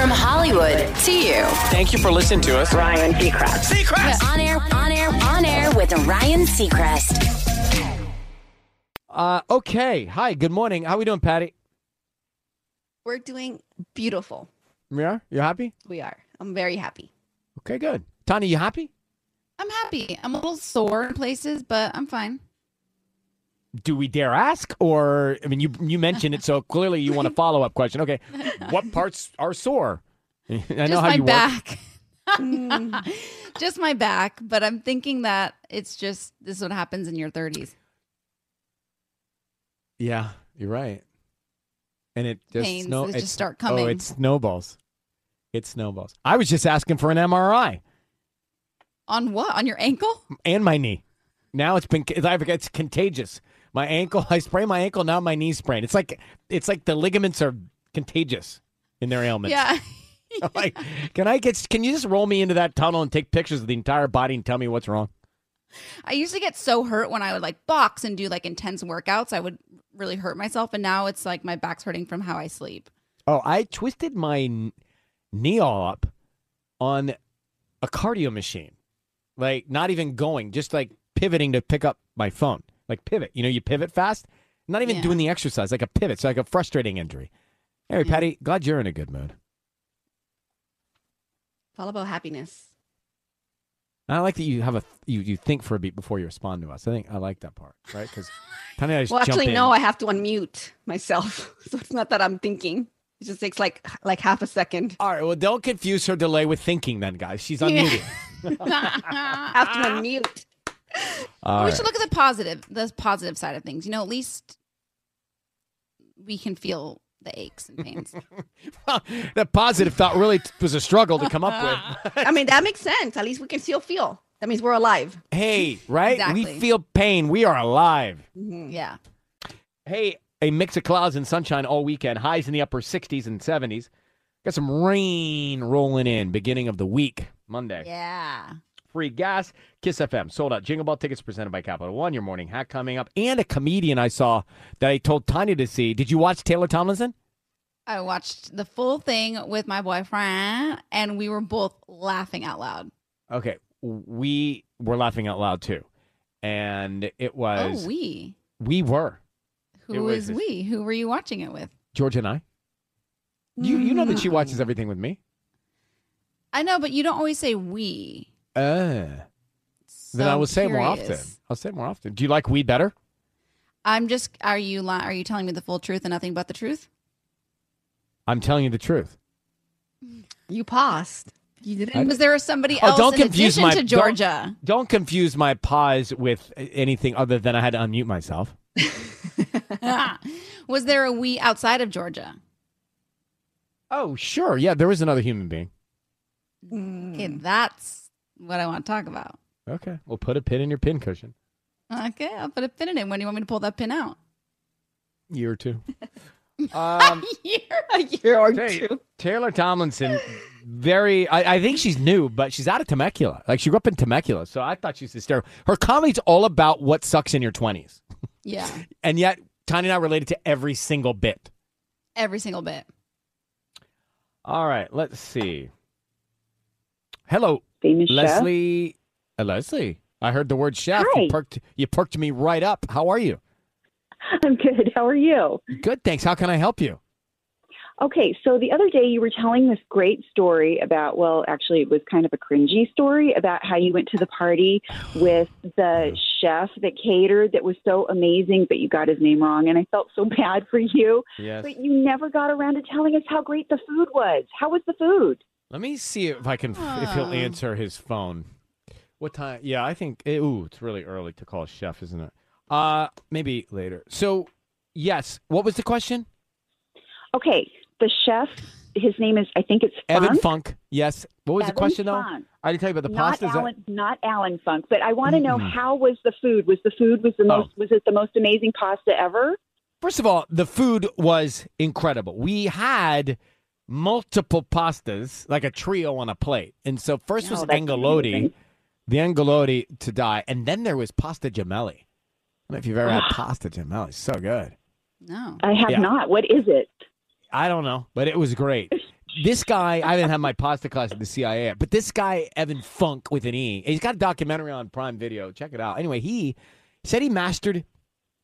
From Hollywood to you. Thank you for listening to us. Ryan Seacrest. Seacrest! On air, on air, on air with Ryan Seacrest. Uh, okay. Hi. Good morning. How are we doing, Patty? We're doing beautiful. Yeah. You happy? We are. I'm very happy. Okay. Good. Tanya, you happy? I'm happy. I'm a little sore in places, but I'm fine. Do we dare ask, or I mean, you you mentioned it, so clearly you want a follow up question. Okay. What parts are sore? I know Just how my you back. Just my back, but I'm thinking that it's just this is what happens in your 30s. Yeah, you're right. And it just Pains snow- that just it's- start Oh, it snowballs. It snowballs. I was just asking for an MRI On what? On your ankle? and my knee. Now it's been I forget, it's contagious. My ankle, I sprained my ankle. Now my knee sprained. It's like it's like the ligaments are contagious in their ailments. Yeah. like, can I get? Can you just roll me into that tunnel and take pictures of the entire body and tell me what's wrong? I used to get so hurt when I would like box and do like intense workouts. I would really hurt myself, and now it's like my back's hurting from how I sleep. Oh, I twisted my knee all up on a cardio machine. Like not even going, just like pivoting to pick up my phone. Like pivot. You know, you pivot fast. Not even Yeah. doing the exercise, like a pivot. It's like a frustrating injury. Anyway, mm-hmm. Patty, glad you're in a good mood. It's all about happiness. And I like that you have a you you think for a beat before you respond to us. I think I like that part, right? Because and I just Well, actually, in. no. I have to unmute myself, so it's not that I'm thinking. It just takes like like half a second. All right, well, don't confuse her delay with thinking, then, guys. She's unmuted. I have to unmute. All we right. should look at the positive, the positive side of things. You know, at least we can feel the aches and pains. well, that positive thought really was a struggle to come up with. I mean, that makes sense. At least we can still feel. That means we're alive. hey, right? We feel pain. We are alive. Mm-hmm. yeah. Hey, a mix of clouds and sunshine all weekend. Highs in the upper 60s and 70s. Got some rain rolling in beginning of the week, Monday. Yeah. Free gas. Kiss FM. Sold out. Jingle Ball tickets presented by Capital One. Your morning hack coming up. And a comedian I saw that I told Tanya to see. Did you watch Taylor Tomlinson? I watched the full thing with my boyfriend, and we were both laughing out loud. Okay. We were laughing out loud too. And it was, oh, we. we were. Who was is we? Who were you watching it with? George and I. You you know that she mm. watches everything with me. I know, but you don't always say we. Uh, then So I I'm will say it more often. I'll say it more often. Do you like we better? I'm just. Are you? Li- are you telling me the full truth and nothing but the truth? I'm telling you the truth. You paused. You didn't. Was there somebody Oh, else don't in confuse addition my- to don't- Georgia? Don't confuse my pause with anything other than I had to unmute myself. was there a we outside of Georgia? Oh, sure. Yeah, there was another human being. Okay, that's what I want to talk about. Okay. We'll put a pin in your pin cushion. Okay, I'll put a pin in it. When do you want me to pull that pin out? Year or two. um, a year or Hey, two. Taylor Tomlinson, very. I, I think she's new, but she's out of Temecula. Like she grew up in Temecula, so I thought she was hysterical. Her comedy's all about what sucks in your twenties, Yeah, and yet Tanya and I related to every single bit. every single bit. All right, let's see. Hello, Famous chef. Leslie. Uh, Leslie, I heard the word chef. Hi. You perked, you perked me right up. How are you? I'm good. How are you? Good, thanks. How can I help you? Okay, so the other day you were telling this great story about, well, actually, it was kind of a cringy story about how you went to the party with the chef that catered that was so amazing, but you got his name wrong. And I felt so bad for you. Yes. But you never got around to telling us how great the food was. How was the food? Let me see if I can if he'll answer his phone. What time? Yeah, I think. eh, Ooh, it's really early to call a chef, isn't it? Uh, maybe later. So, yes. What was the question? Okay, the chef, his name is, I think it's Funk. Evan Funk. Yes. What was the Evan question though? I didn't tell you about the not pasta. Is that- Alan, not Alan Funk, but I want to know how was the food? Was the food was the Oh. most was it the most amazing pasta ever? First of all, the food was incredible. We had multiple pastas, like a trio on a plate. And so first Oh, was that's agnolotti, amazing. the agnolotti to die, and then there was pasta gemelli. I don't know if you've ever had Ah. pasta gemelli. So good. No. I have Yeah. not. What is it? I don't know, but it was great. this guy, I haven't had my pasta class at the CIA yet, but this guy, Evan Funk with an E, he's got a documentary on Prime Video. Check it out. Anyway, he said he mastered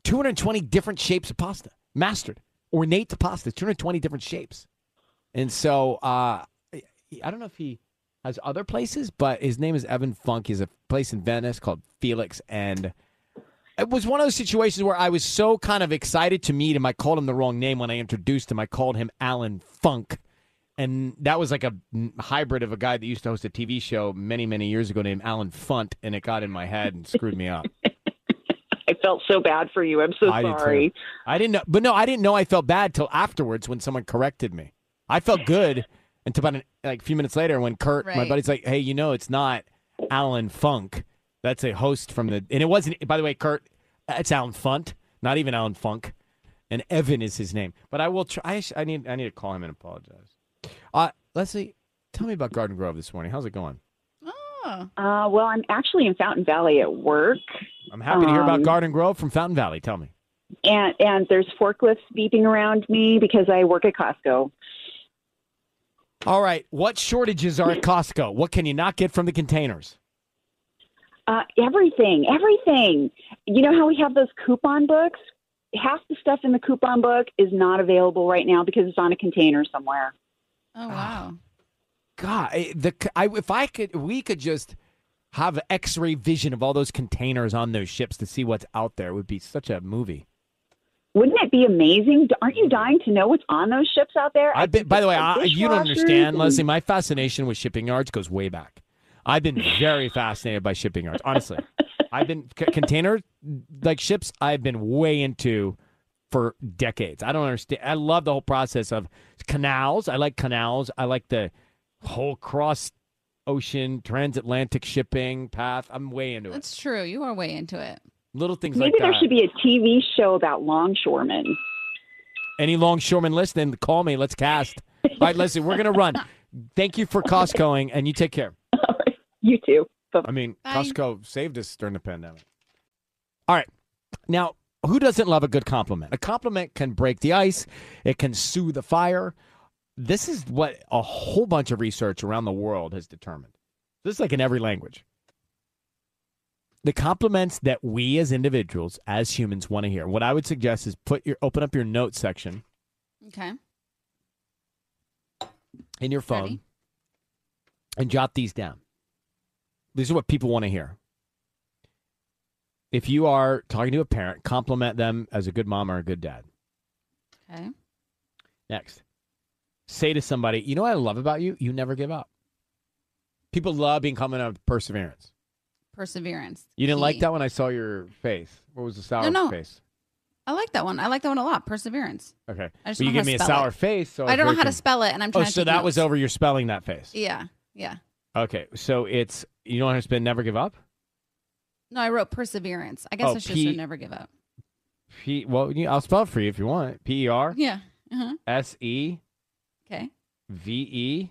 220 different shapes of pasta. Mastered. Ornate pasta, 220 different shapes. And so uh, I don't know if he has other places, but his name is Evan Funk. He's a place in Venice called Felix. And it was one of those situations where I was so kind of excited to meet him. I called him the wrong name when I introduced him. I called him Alan Funk. And that was like a hybrid of a guy that used to host a TV show many, many years ago named Allen Funt. And it got in my head and screwed me up. I felt so bad for you. I'm so I did sorry. I didn't know, but no, I didn't know I felt bad till afterwards when someone corrected me. I felt good until about an, like a few minutes later when Kurt, my buddy's like, "Hey, you know, it's not Alan Funk. That's a host from the." And it wasn't. By the way, Kurt, it's Allen Funt, not even Alan Funk, and Evan is his name. But I will try. I, sh- I need. I need to call him and apologize. Uh, Leslie, tell me about Garden Grove this morning. How's it going? Oh. Uh, well, I'm actually in Fountain Valley at work, I'm happy to hear about Um, Garden Grove from Fountain Valley. Tell me. and and there's forklifts beeping around me because I work at Costco. All right, what shortages are at Costco? What can you not get from the containers? Uh, everything, everything. You know how we have those coupon books? Half the stuff in the coupon book is not available right now because it's on a container somewhere. Oh wow. God, the I, if I could, we could just have X-ray vision of all those containers on those ships to see what's out there. It would be such a movie. Wouldn't it be amazing? Aren't you dying to know what's on those ships out there? I've been, by the way, I, you don't understand, and- Leslie. My fascination with shipping yards goes way back. I've been very fascinated by shipping yards. Honestly, I've been c- container like ships. I've been way into for decades. I don't understand. I love the whole process of canals. I like canals. I like the whole cross ocean transatlantic shipping path. I'm way into it. That's true. You are way into it. Little things Maybe like there that. should be a TV show about longshoremen. Any longshoremen listening, call me. Let's cast. All right, Leslie, we're gonna run. Thank you for Costcoing, and you take care. You too. I mean, Bye. Costco saved us during the pandemic. All right. Now, who doesn't love a good compliment? A compliment can break the ice, it can soothe the fire. This is what a whole bunch of research around the world has determined. This is like in every language. The compliments that we as individuals, as humans, want to hear. What I would suggest is put your open up your notes section Okay. in your phone Ready? and jot these down. These are what people want to hear. If you are talking to a parent, compliment them as a good mom or a good dad. Okay. Next, say to somebody, you know what I love about you? You never give up. People love being complimented with perseverance. Perseverance. You didn't like that when I saw your face. What was the sour No, no. face? I like that one. I like that one a lot. Perseverance. Okay. I just But you don't give me a sour it. face. So I don't know how to spell it, and I'm con- trying Oh, to so that was notes. over your spelling that face. Yeah. Yeah. Okay. So it's, you know how to spell never give up? No, I wrote perseverance. I guess Oh, I should P- never give up. P, well, I'll spell it for you if you want. P E R Yeah. Uh-huh. S E Okay. V E,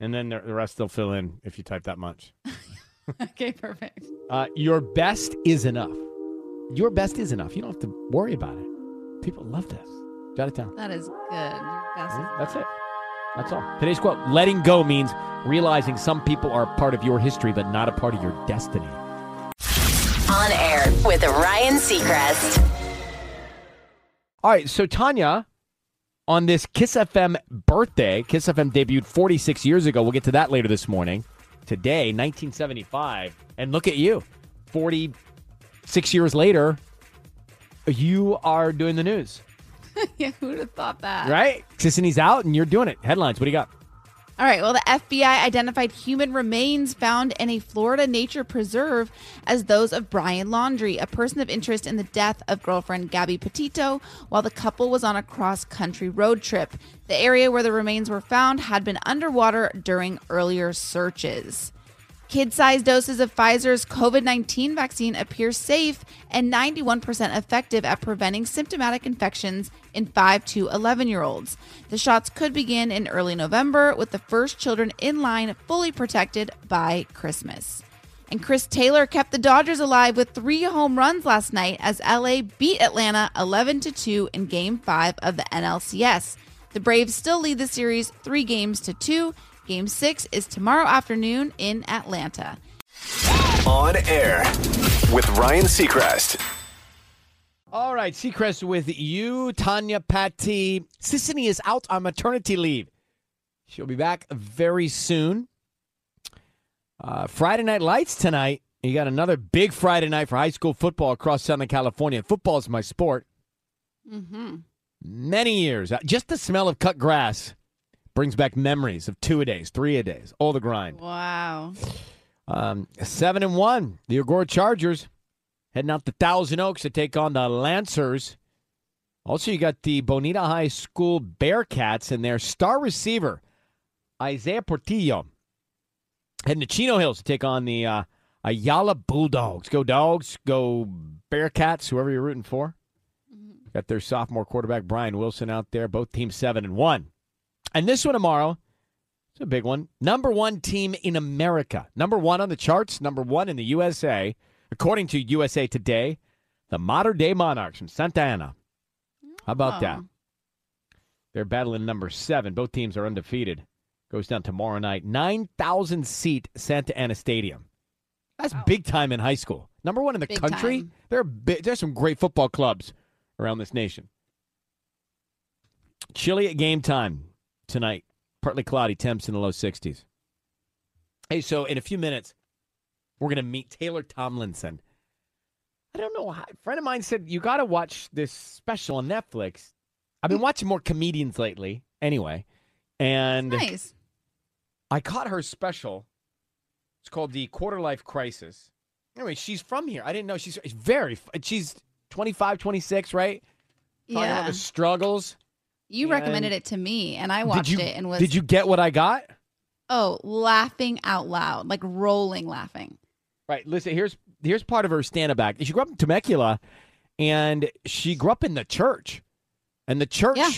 and then the, the rest they'll fill in if you type that much. okay. Perfect. Uh, your best is enough. Your best is enough. You don't have to worry about it. People love this. Jot it down. That is good. Your best is- That's it. That's all. Today's quote letting go means realizing some people are part of your history, but not a part of your destiny. On air with Ryan Seacrest. All right. So, Tanya, on this Kiss FM birthday, Kiss FM debuted 46 years ago. We'll get to that later this morning. Today, 1975. And look at you. 46 years later, you are doing the news, yeah. Who'd have thought that? right? Sissy's out and you're doing it. Headlines. What do you got? All right. Well, the FBI identified human remains found in a Florida nature preserve as those of Brian Laundrie, a person of interest in the death of girlfriend Gabby Petito while the couple was on a cross country road trip. The area where the remains were found had been underwater during earlier searches. Kid sized doses of Pfizer's COVID 19 vaccine appear safe and 91% effective at preventing symptomatic infections in 5 to 11 year olds. The shots could begin in early November, with the first children in line fully protected by Christmas. And Chris Taylor kept the Dodgers alive with three home runs last night as LA beat Atlanta 11 2 in Game 5 of the NLCS. The Braves still lead the series three games to two. Game six is tomorrow afternoon in Atlanta. On air with Ryan Seacrest. All right, Seacrest with you, Tanya Patti. Sisanie is out on maternity leave. She'll be back very soon. Uh, Friday Night Lights tonight. You got another big Friday night for high school football across Southern California. Football is my sport. Mm-hmm. Many years. Uh, Just the smell of cut grass brings back memories of two a days, three a days, all the grind. Wow. Um, seven and one. The Agoura Chargers heading out to Thousand Oaks to take on the Lancers. Also, you got the Bonita High School Bearcats and their star receiver, Isaiah Portillo, heading to Chino Hills to take on the uh, Ayala Bulldogs. Go Dogs, go Bearcats, whoever you're rooting for. Got their sophomore quarterback Brian Wilson out there. Both teams seven and one. And this one tomorrow, it's a big one. Number one team in America. Number one on the charts. Number one in the USA, according to USA Today. The modern day Monarchs from Santa Ana. How about hmm. that? Oh. They're battling number seven. Both teams are undefeated. Goes down tomorrow night. 9,000 seat Santa Ana Stadium. That's big time in high school. Number one in the Big country. time. There are bi- there's some great football clubs around this nation. Chilly at game time tonight. Partly cloudy, temps in the low 60s. Hey, so in a few minutes, we're going to meet Taylor Tomlinson. I don't know. A friend of mine said, You got to watch this special on Netflix. I've been hmm. watching more comedians lately, anyway. And Nice. I caught her special. It's called the Quarter Life Crisis. Anyway, she's from here. I didn't know she's she's very. She's 25, 26, right? Talking about Yeah. the struggles. You and- recommended it to me, and I watched you, it and was Did you get what I got? oh laughing out loud, like rolling laughing. Right. Listen, here's here's part of her stand-up act. She grew up in Temecula, and she grew up in the church, and the church Yeah.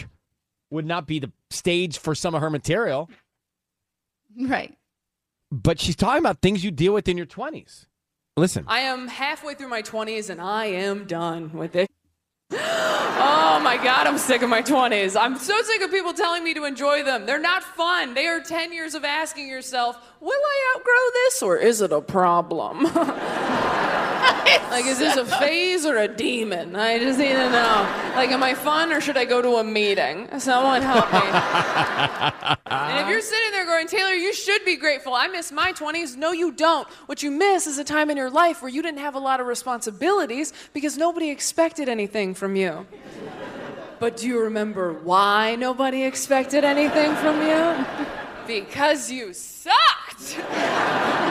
would not be the stage for some of her material. Right. But she's talking about things you deal with in your 20s. Listen. I am halfway through my 20s and I am done with it. Oh my God, I'm sick of my 20s. I'm so sick of people telling me to enjoy them. They're not fun. They are 10 years of asking yourself, will I outgrow this or is it a problem? like, is this a phase or a demon? I just need to know. Like, am I fun or should I go to a meeting? Someone help me. And if you're sitting there going, Taylor, you should be grateful. I miss my 20s. No, you don't. What you miss is a time in your life where you didn't have a lot of responsibilities because nobody expected anything from you. But do you remember why nobody expected anything from you? Because you sucked.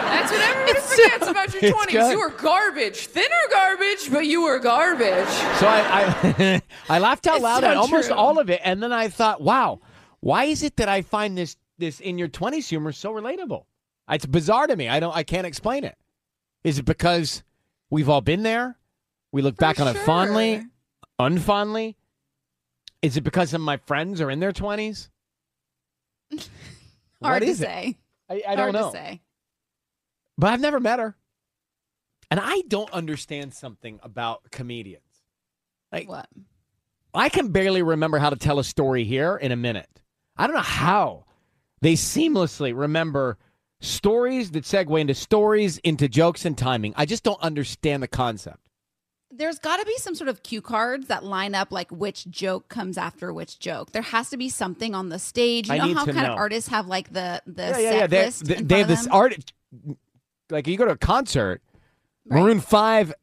That's what everybody forgets about your 20s. good. You were garbage. Thinner garbage, but you were garbage. So I I, I laughed out It's loud so at almost true. all of it, and then I thought, wow, why is it that I find this this in your twenties humor so relatable? It's bizarre to me. I don't. I can't explain it. Is it because we've all been there? We look back on it fondly, unfondly. Is it because some of my friends are in their twenties? Hard to say. I, I don't Hard know. to say. But I've never met her. And I don't understand something about comedians. Like What? I can barely remember how to tell a story here in a minute. I don't know how they seamlessly remember stories that segue into stories, into jokes and timing. I just don't understand the concept. There's got to be some sort of cue cards that line up like which joke comes after which joke. There has to be something on the stage. You I know how kind know. of artists have like the the yeah, set yeah, yeah. They, they, in they front have of this art. Like you go to a concert, Right. Maroon Five.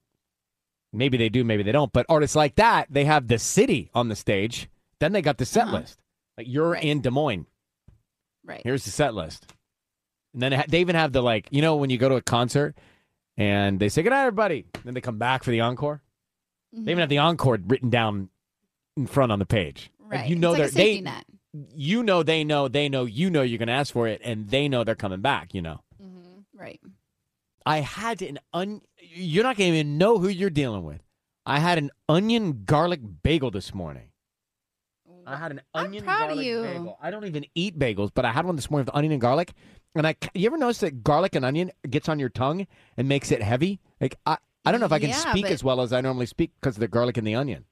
Maybe they do, maybe they don't. But artists like that, they have the city on the stage. Then they got the set Uh-huh. list. Like you're Right. in Des Moines. Right. Here's the set list. And then they even have the like, you know, when you go to a concert and they say good night, everybody. Then they come back for the encore. They Mm-hmm. even have the encore written down in front on the page. Like, Right. you know like they net. you know they know they know you know you're going to ask for it and they know they're coming back. You know. Right. I had an un. You're not going to even know who you're dealing with. I had an onion garlic bagel this morning. I had an onion garlic you. bagel. I don't even eat bagels, but I had one this morning with onion and garlic. And I, you ever notice that garlic and onion gets on your tongue and makes it heavy? Like I, I don't know if I can Yeah, speak but- as well as I normally speak because of the garlic and the onion.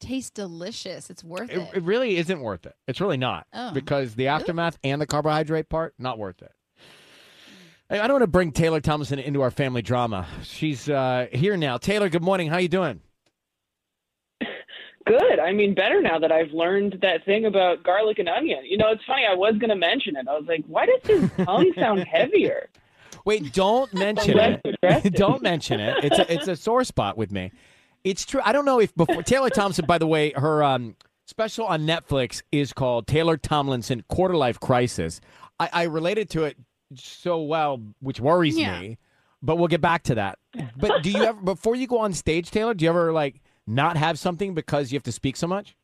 tastes delicious. It's worth It, it. it really isn't worth it. It's really not Oh. because the aftermath and the carbohydrate part not worth it. I don't want to bring Taylor Thompson into our family drama. She's uh, here now. Taylor, good morning. How you doing? Good. I mean, better now that I've learned that thing about garlic and onion. You know, it's funny. I was going to mention it. I was like, why does his tongue sound heavier? Wait, don't mention it. don't mention it. It's a, it's a sore spot with me. It's true. I don't know if before Taylor Thompson. By the way, her um, special on Netflix is called Taylor Tomlinson Quarter Life Crisis. I, I related to it so well, which worries Yeah. me. But we'll get back to that. But do you ever before you go on stage, Taylor? Do you ever like not have something because you have to speak so much?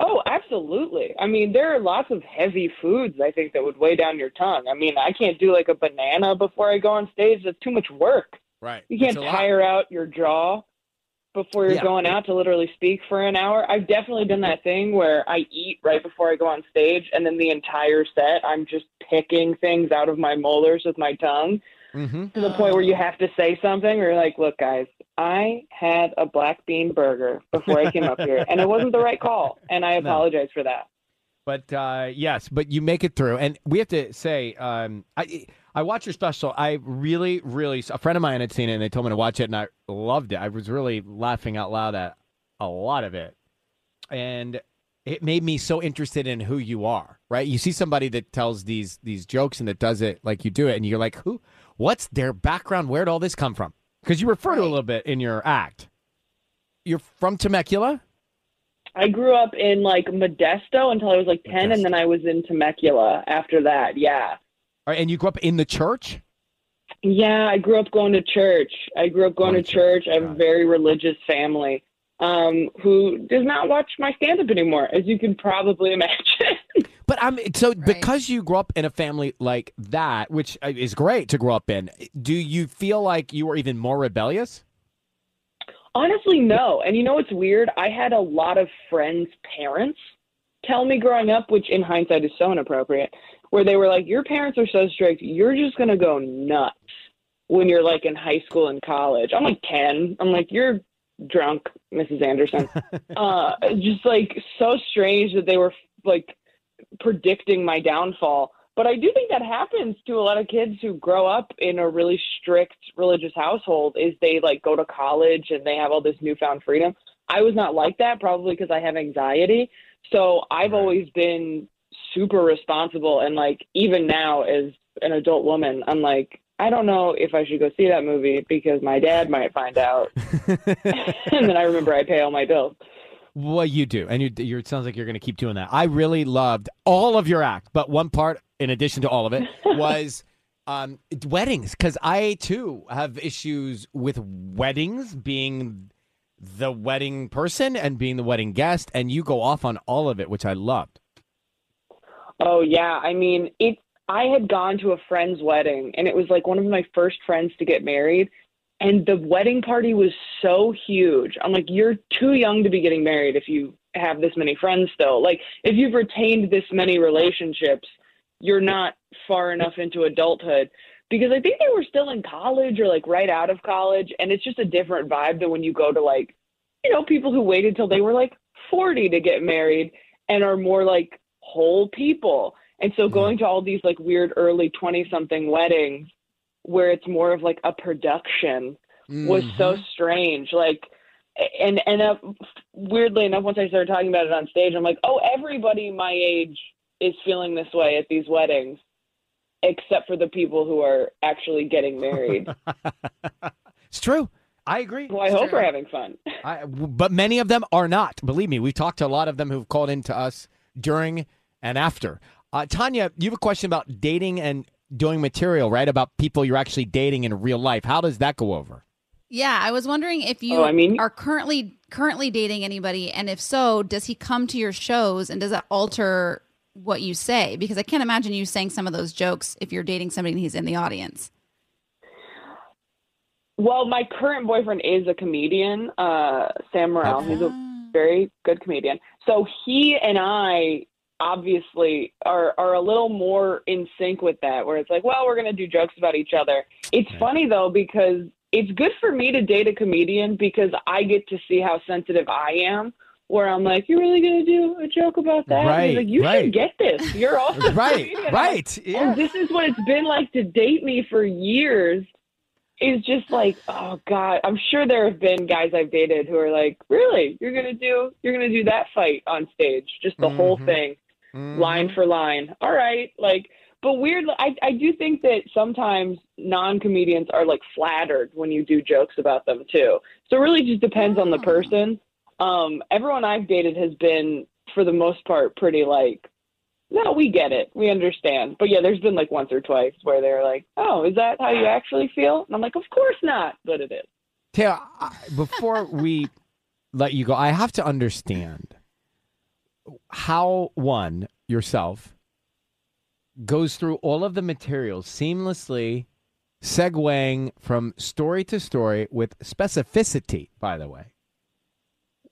Oh, absolutely. I mean, there are lots of heavy foods I think that would weigh down your tongue. I mean, I can't do like a banana before I go on stage. That's too much work. Right. You can't tire out your jaw before you're Yeah. going out to literally speak for an hour. I've definitely done that thing where I eat right before I go on stage, and then the entire set I'm just picking things out of my molars with my tongue Mm-hmm. to the point where you have to say something, or you're like, "Look, guys, I had a black bean burger before I came up here, and it wasn't the right call, and I apologize for that." But uh, yes, but you make it through, and we have to say, um, I I watched your special. I really, really, a friend of mine had seen it, and they told me to watch it, and I loved it. I was really laughing out loud at a lot of it, and it made me so interested in who you are. Right? You see somebody that tells these these jokes and that does it like you do it, and you're like, who? What's their background? Where'd all this come from? Because you refer to a little bit in your act. You're from Temecula. I grew up in like Modesto until I was like 10, Modesto. and then I was in Temecula after that. Yeah. All right, and you grew up in the church. Yeah, I grew up going to church. I grew up going Going to to church, church. I have a very religious family um, who does not watch my stand up anymore, as you can probably imagine. But I'm so because you grew up in a family like that, which uh, is great to grow up in. Do you feel like you were even more rebellious? Honestly, no. And you know what's weird? I had a lot of friends' parents tell me growing up, which in hindsight is so inappropriate, where they were like, Your parents are so strict, you're just going to go nuts when you're like in high school and college. I'm like 10. I'm like, You're drunk, Mrs. Anderson. uh, just like so strange that they were like predicting my downfall. But I do think that happens to a lot of kids who grow up in a really strict religious household is they like go to college and they have all this newfound freedom. I was not like that probably because I have anxiety. So I've Right. always been super responsible and like even now as an adult woman, I'm like I don't know if I should go see that movie because my dad might find out. and then I remember I pay all my bills. Well, you do, and you, you're, it sounds like you're going to keep doing that. I really loved all of your act, but one part, in addition to all of it, was um, weddings. Because I too have issues with weddings, being the wedding person and being the wedding guest, and you go off on all of it, which I loved. Oh yeah, I mean, it I had gone to a friend's wedding and it was like one of my first friends to get married and the wedding party was so huge. I'm like you're too young to be getting married if you have this many friends still. Like if you've retained this many relationships, you're not far enough into adulthood because I think they were still in college or like right out of college and it's just a different vibe than when you go to like you know people who waited till they were like 40 to get married and are more like whole people. And so going to all these like weird early 20 something weddings where it's more of like a production was so strange. Like, and, and uh, weirdly enough, once I started talking about it on stage, I'm like, oh, everybody my age is feeling this way at these weddings, except for the people who are actually getting married. It's true. I agree. who I hope we're having fun. I, but many of them are not. Believe me, we've talked to a lot of them who've called in to us during and after. Uh, Tanya, you have a question about dating and doing material, right? About people you're actually dating in real life. How does that go over? Yeah, I was wondering if you Oh, I mean- are currently currently dating anybody, and if so, does he come to your shows, and does that alter what you say? Because I can't imagine you saying some of those jokes if you're dating somebody and he's in the audience. Well, my current boyfriend is a comedian, uh, Sam Morril. He's a very good comedian. So he and I obviously are are a little more in sync with that where it's like, well, we're going to do jokes about each other. It's funny though because it's good for me to date a comedian because I get to see how sensitive I am where I'm like, "You're really gonna do a joke about that?" Right, like, "You right. should get this. You're awesome." Right, comedian." right. And this is what it's been like to date me for years. Is just like, oh god, I'm sure there have been guys I've dated who are like, "Really? You're gonna do? You're gonna do that fight on stage? Just the whole Mhm. thing, Mhm. line for line? All right, like." But weird, I, I do think that sometimes non comedians are like flattered when you do jokes about them too. So it really just depends on the person. Um, everyone I've dated has been, for the most part, pretty like, no, we get it, we understand. But yeah, there's been like once or twice where they're like, oh, is that how you actually feel? And I'm like, of course not, but it is. Taylor, before we let you go, I have to understand how one yourself goes through all of the materials seamlessly, segueing from story to story with specificity. By the way,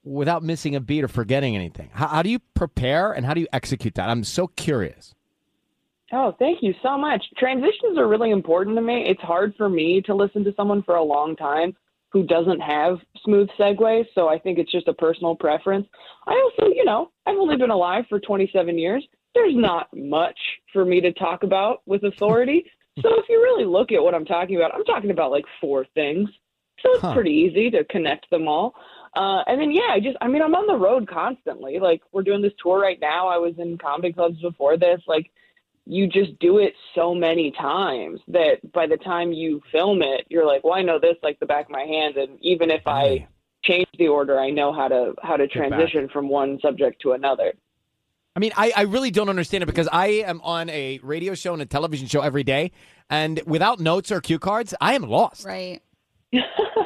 without missing a beat or forgetting anything. How, how do you prepare and how do you execute that? I'm so curious. Oh, thank you so much. Transitions are really important to me. It's hard for me to listen to someone for a long time who doesn't have smooth segues, so I think it's just a personal preference. I also, you know, I've only been alive for 27 years. There's not much for me to talk about with authority. so if you really look at what I'm talking about, I'm talking about like four things. So it's Huh. pretty easy to connect them all. Uh, and then, yeah, I just, I mean, I'm on the road constantly. Like, we're doing this tour right now. I was in comedy clubs before this. Like, you just do it so many times that by the time you film it, you're like, well, I know this like the back of my hand. And even if I change the order, I know how to, how to transition from one subject to another. I mean, I, I really don't understand it because I am on a radio show and a television show every day, and without notes or cue cards, I am lost. Right.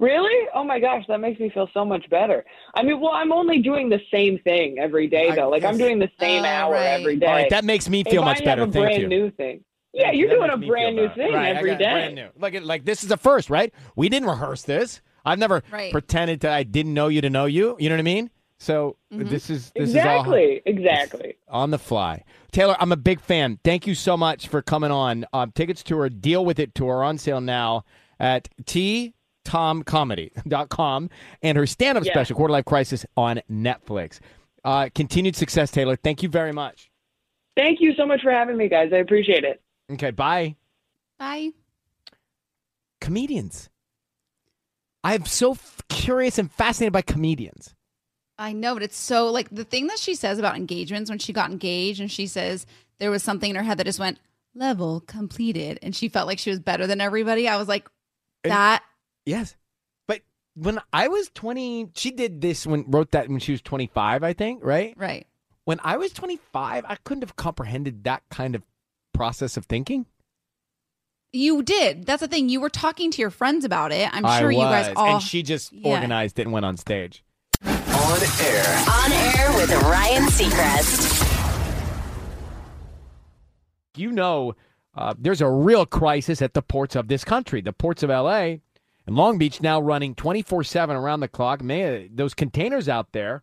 Really? Oh my gosh, that makes me feel so much better. I mean, well, I'm only doing the same thing every day, though. Like, I'm doing the same Oh, hour right. every day. All right, that makes me If feel I much better. Have a Thank brand you. new thing. Yeah, you're That doing a brand new better. thing right, I every got day. Brand new. Like, like this is a first, right? We didn't rehearse this. I've never Right. pretended that I didn't know you to know you. You know what I mean? So Mhm. this is this is Exactly, exactly. is all on the fly. Taylor, I'm a big fan. Thank you so much for coming on. Um, tickets to her Deal With It tour on sale now at ttomcomedy.com and her stand-up Yeah. special, Quarter Life Crisis, on Netflix. Uh, continued success, Taylor. Thank you very much. Thank you so much for having me, guys. I appreciate it. Okay, bye. Bye. Comedians. I'm so f- curious and fascinated by comedians. I know, but it's so like the thing that she says about engagements when she got engaged and she says there was something in her head that just went level completed and she felt like she was better than everybody. I was like, And- that Yes. But when I was 20, she did this when wrote that when she was 25, I think, right? right. When I was 25, I couldn't have comprehended that kind of process of thinking. You did. That's the thing. You were talking to your friends about it. I'm I sure you guys was, all And she just Yeah. organized it and went on stage. On air. On air with Ryan Seacrest. You know, uh, there's a real crisis at the ports of this country. The ports of LA and Long Beach now running 24 7 around the clock. Man, those containers out there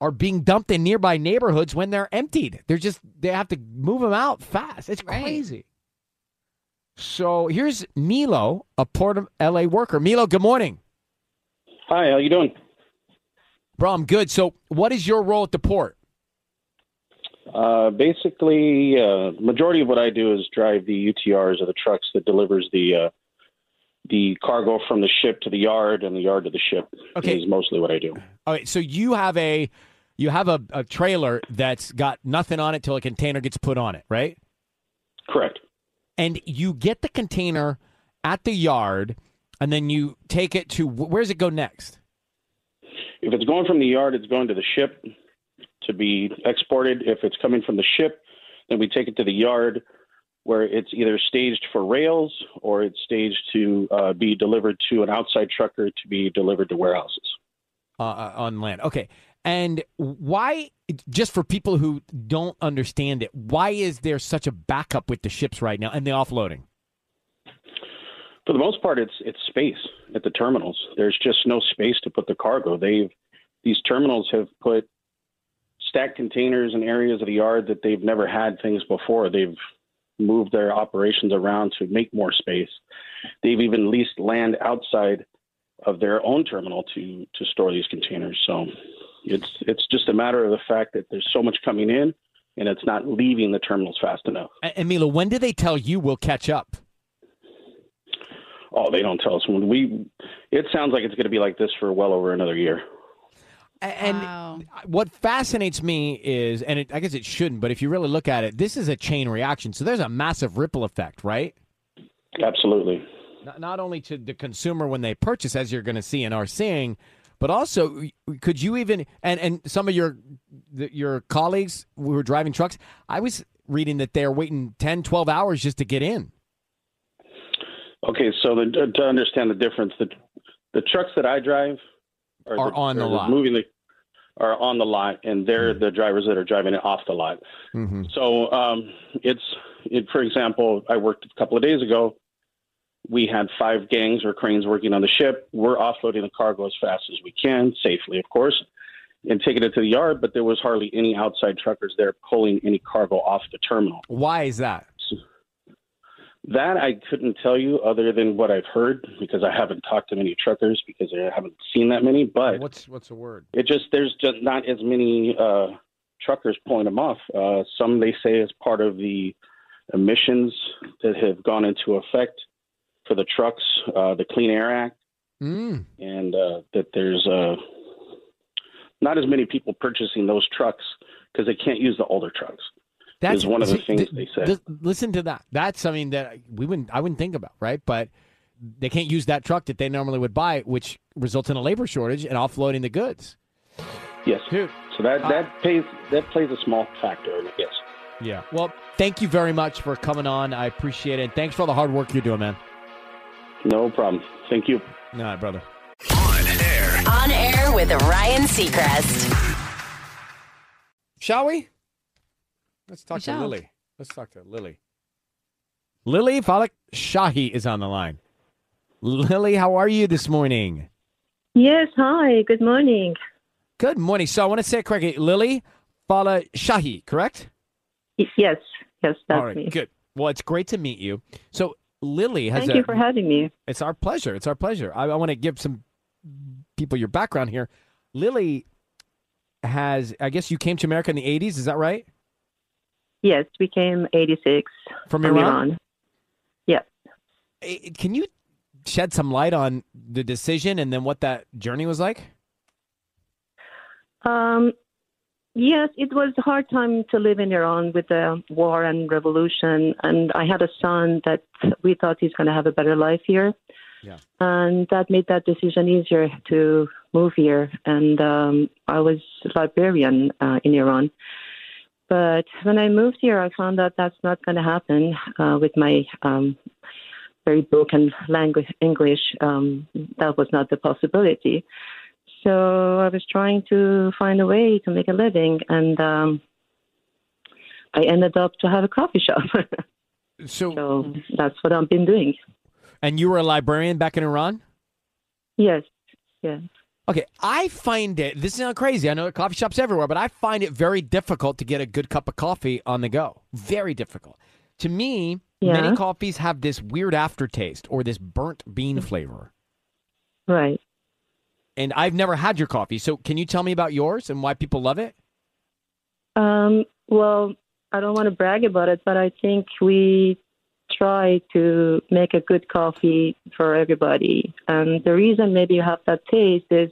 are being dumped in nearby neighborhoods when they're emptied. They're just, they have to move them out fast. It's Right. crazy. So here's Milo, a Port of LA worker. Milo, good morning. Hi, how you doing? Bro, I'm good. So, what is your role at the port? Uh, basically, uh, majority of what I do is drive the UTRs or the trucks that delivers the uh, the cargo from the ship to the yard and the yard to the ship. Okay. is mostly what I do. All right, so you have a you have a, a trailer that's got nothing on it till a container gets put on it, right? Correct. And you get the container at the yard, and then you take it to where does it go next? If it's going from the yard, it's going to the ship to be exported. If it's coming from the ship, then we take it to the yard where it's either staged for rails or it's staged to uh, be delivered to an outside trucker to be delivered to warehouses. Uh, uh, on land. Okay. And why, just for people who don't understand it, why is there such a backup with the ships right now and the offloading? For the most part, it's it's space at the terminals. There's just no space to put the cargo. They've these terminals have put stacked containers in areas of the yard that they've never had things before. They've moved their operations around to make more space. They've even leased land outside of their own terminal to to store these containers. So It's it's just a matter of the fact that there's so much coming in, and it's not leaving the terminals fast enough. And Mila, when do they tell you we'll catch up? Oh, they don't tell us when we. It sounds like it's going to be like this for well over another year. A- And Wow. what fascinates me is, and it, I guess it shouldn't, but if you really look at it, this is a chain reaction. So there's a massive ripple effect, right? Absolutely. Not, not only to the consumer when they purchase, as you're going to see and are seeing, but also could you even and and some of your the, your colleagues who were driving trucks, I was reading that they're waiting 10, 12 hours just to get in. Okay, so the, to understand the difference, the the trucks that I drive Are the, on the are lot. moving the are on the lot, and they're the drivers that are driving it off the lot. Mm-hmm. So um, it's it, for example, I worked a couple of days ago. We had five gangs or cranes working on the ship. We're offloading the cargo as fast as we can, safely, of course, and taking it to the yard. But there was hardly any outside truckers there pulling any cargo off the terminal. Why is that? That I couldn't tell you, other than what I've heard, because I haven't talked to many truckers because I haven't seen that many. But What's what's the word? it just there's just not as many uh, truckers pulling them off. Uh, some they say is part of the emissions that have gone into effect for the trucks, uh, the Clean Air Act, Mm. and uh, that there's uh, not as many people purchasing those trucks because they can't use the older trucks. Is one of the see, things th- they said. th- listen to that. That's something that we wouldn't I wouldn't think about, right? But they can't use that truck that they normally would buy, which results in a labor shortage and offloading the goods. Yes, Dude. so that Uh, that pays that plays a small factor in it. Yes. Yeah. Well, thank you very much for coming on. I appreciate it. Thanks for all the hard work you're doing, man. No problem. Thank you. All right, brother. On air. On air with Ryan Seacrest. Shall we? Let's talk We to shall. Lily. Let's talk to Lily. Lily Falak Shahi is on the line. Lily, how are you this morning? Yes, hi, good morning. Good morning. So I want to say it correctly. Lily Fala Shahi, correct? Yes, yes, that's All right, me. good. Well, it's great to meet you. So Lily has Thank a, you for having me. It's our pleasure. It's our pleasure. I, I want to give some people your background here. Lily has, I guess you came to America in the 80s, is that right? Yes, we came 86 From, from Iran? Iran. Yes. Can you shed some light on the decision and then what that journey was like? Um, yes, it was a hard time to live in Iran with the war and revolution. And I had a son that we thought he's going to have a better life here. Yeah. And that made that decision easier to move here. And um, I was a librarian uh, in Iran. But when I moved here, I found out that's not going to happen uh, with my um, very broken language English. Um, that was not the possibility. So I was trying to find a way to make a living, and um, I ended up to have a coffee shop. So, so that's what I've been doing. and you were a librarian back in Iran? Yes, yes. Okay, I find it, this is not crazy. I know coffee shops everywhere, but I find it very difficult to get a good cup of coffee on the go. Very difficult. To me, Yeah. many coffees have this weird aftertaste or this burnt bean flavor. Right. And I've never had your coffee. So can you tell me about yours and why people love it? Um, well, I don't want to brag about it, but I think we try to make a good coffee for everybody. And the reason maybe you have that taste is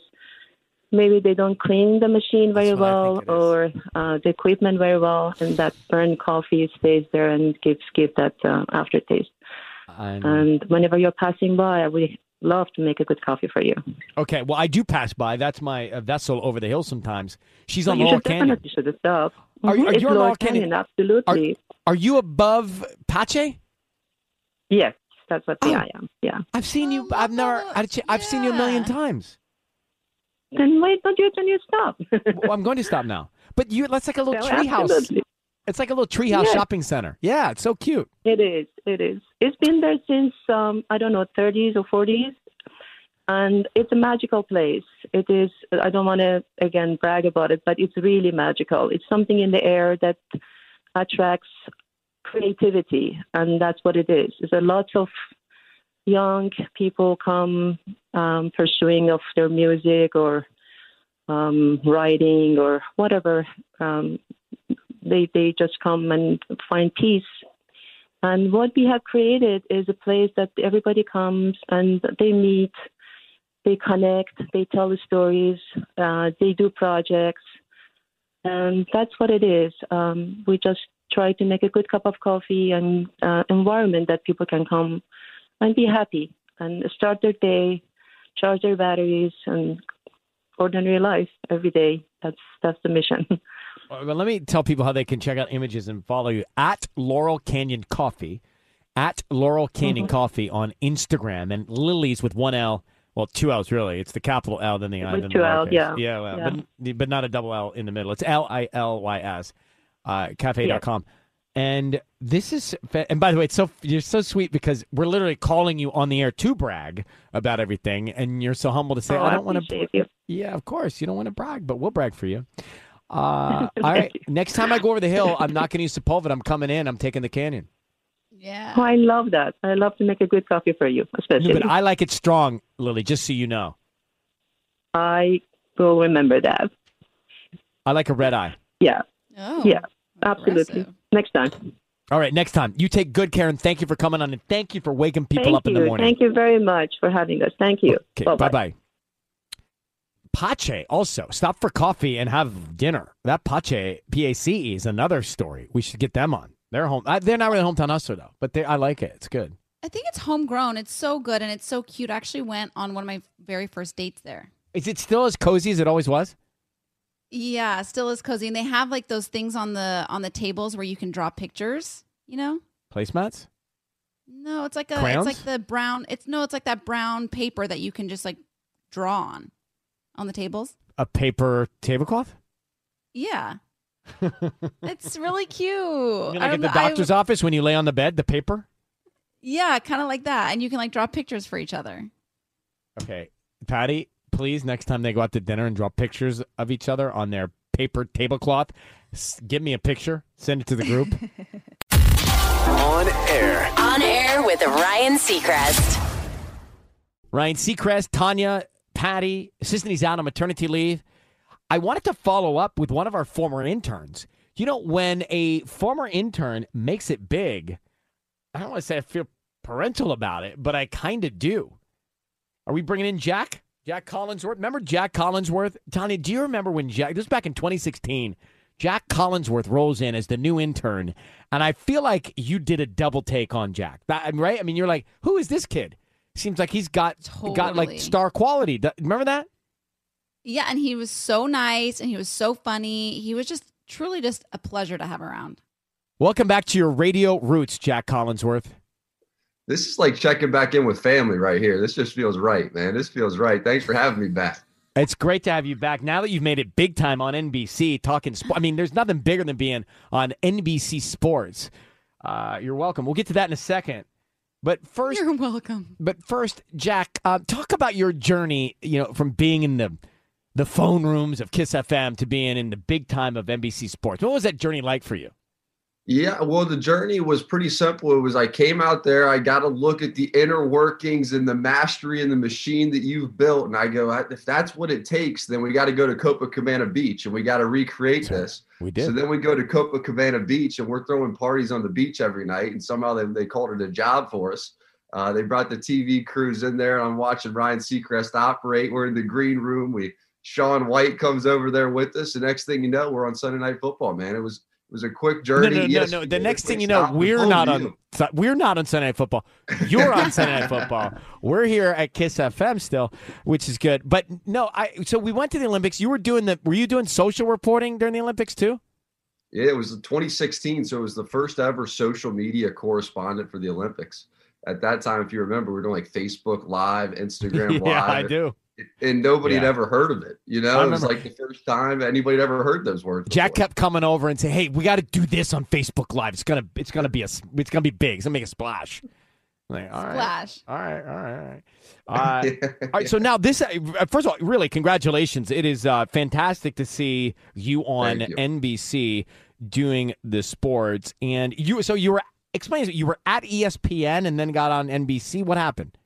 maybe they don't clean the machine very That's well think it is. or uh, the equipment very well, and that burned coffee stays there and gives give that uh, aftertaste. I'm- And whenever you're passing by, I would love to make a good coffee for you. okay, well, I do pass by. That's my uh, vessel over the hill sometimes. She's on you Laurel should Canyon. definitely should stop. Are you- are you on Laurel Canyon? Canyon? Absolutely. Are you above Pace? Yes, that's what Oh. I am. Yeah. I've seen you. I've never. had a ch- I've seen you a million times. Then why don't you then you stop? Well, I'm going to stop now. But you, that's like a little No, treehouse. absolutely. It's like a little treehouse Yes. shopping center. Yeah, it's so cute. It is. It is. It's been there since um, I don't know, 30s or 40s, and it's a magical place. It is. I don't want to again brag about it, but it's really magical. It's something in the air that attracts creativity, and that's what it is. There's a lot of young people come um, pursuing of their music or um, writing or whatever. Um, they they just come and find peace. And what we have created is a place that everybody comes and they meet, they connect, they tell the stories, uh, they do projects, and that's what it is. Um, we just try to make a good cup of coffee and uh, environment that people can come and be happy and start their day, charge their batteries, and ordinary life every day. That's that's the mission. Well, let me tell people how they can check out images and follow you at Laurel Canyon Coffee, at Laurel Canyon Mhm. Coffee on Instagram, and Lily's with one L. Well, two L's really. It's the capital L, then the I, then two the L, yeah. yeah, well, Yeah. But, but not a double L in the middle. It's L I L Y S. Uh, cafe.com. And this is, and by the way, it's so you're so sweet because we're literally calling you on the air to brag about everything, and you're so humble to say, Oh, "I I don't want to." appreciate you. Yeah, of course, you don't want to brag, but we'll brag for you. Uh, all right, next time I go over the hill, I'm not going to use the Sepulveda. I'm coming in. I'm taking the canyon. Yeah. Oh, I love that. I love to make a good coffee for you, especially. No, but I like it strong, Lily. Just so you know, I will remember that. I like a red eye. Yeah. Oh, yeah. Absolutely. impressive. Next time. All right, next time. You take good care, and thank you for coming on, and thank you for waking people Thank up in the morning. Thank you very much for having us. Thank you. Okay, Bye-bye. bye bye. Pace also stop for coffee and have dinner. That Pache PACE is another story. We should get them on. They're home. I, they're not really hometown hustler though, but they, I like it. It's good. I think it's homegrown. It's so good and it's so cute. I actually went on one of my very first dates there. Is it still as cozy as it always was? Yeah, still is cozy. And they have like those things on the on the tables where you can draw pictures, you know? Placemats? No, it's like a it's like the brown it's no, it's like that brown paper that you can just like draw on on the tables. A paper tablecloth? Yeah. it's really cute. You I like at the know, I- doctor's office when you lay on the bed, the paper? Yeah, kind of like that. And you can like draw pictures for each other. Okay. Patty, please, next time they go out to dinner and draw pictures of each other on their paper tablecloth, s- give me a picture, send it to the group. On air. On air with Ryan Seacrest. Ryan Seacrest, Tanya, Patty, assistant he's out on maternity leave. I wanted to follow up with one of our former interns. You know, when a former intern makes it big, I don't want to say I feel parental about it, but I kind of do. Are we bringing in Jack? Jack Collinsworth? Remember Jack Collinsworth? Tanya, do you remember when Jack, this was back in 2016, Jack Collinsworth rolls in as the new intern, and I feel like you did a double take on Jack, that, right? I mean, you're like, who is this kid? Seems like he's got got like star quality. Remember that? Yeah, and he was so nice and he was so funny. He was just truly just a pleasure to have around. Welcome back to your radio roots, Jack Collinsworth. This is like checking back in with family right here. This just feels right, man. This feels right. Thanks for having me back. It's great to have you back. Now that you've made it big time on NBC, talking sport. I mean, there's nothing bigger than being on NBC Sports. Uh, you're welcome. We'll get to that in a second. But first, you're welcome. But first, Jack, uh, talk about your journey. You know, from being in the the phone rooms of Kiss FM to being in the big time of NBC Sports. What was that journey like for you? Yeah, well, the journey was pretty simple. It was I came out there, I got to look at the inner workings and the mastery and the machine that you've built. And I go, if that's what it takes, then we got to go to Copacabana Beach and we got to recreate this. We did. So then we go to Copacabana Beach and we're throwing parties on the beach every night. And somehow they, they called it a job for us. Uh, they brought the TV crews in there and I'm watching Ryan Seacrest operate. We're in the green room. We Sean White comes over there with us. The next thing you know, we're on Sunday Night Football, man. It was it was a quick journey. no, no, Yes, no. we The next thing you know, we're not on. We're not on Sunday Night Football. You're on Sunday Night Football. We're here at Kiss FM still, which is good. But no, I. So we went to the Olympics. You were doing the. Were you doing social reporting during the Olympics too? Yeah, it was 2016, so it was the first ever social media correspondent for the Olympics. At that time, if you remember, we were doing like Facebook Live, Instagram Live. yeah, I do. And nobody had ever heard of it. You know, it was like the first time anybody had ever heard those words. Jack kept coming over and say, "Hey, we got to do this on Facebook Live. It's gonna, it's gonna be a, it's gonna be big. It's gonna make a splash." Like, all right, Splash. all right, all right, all right. Uh, all right. So now this, uh, first of all, really, congratulations. It is uh, fantastic to see you on you. NBC doing the sports, and you. So you were explain. You were at ESPN and then got on NBC. What happened?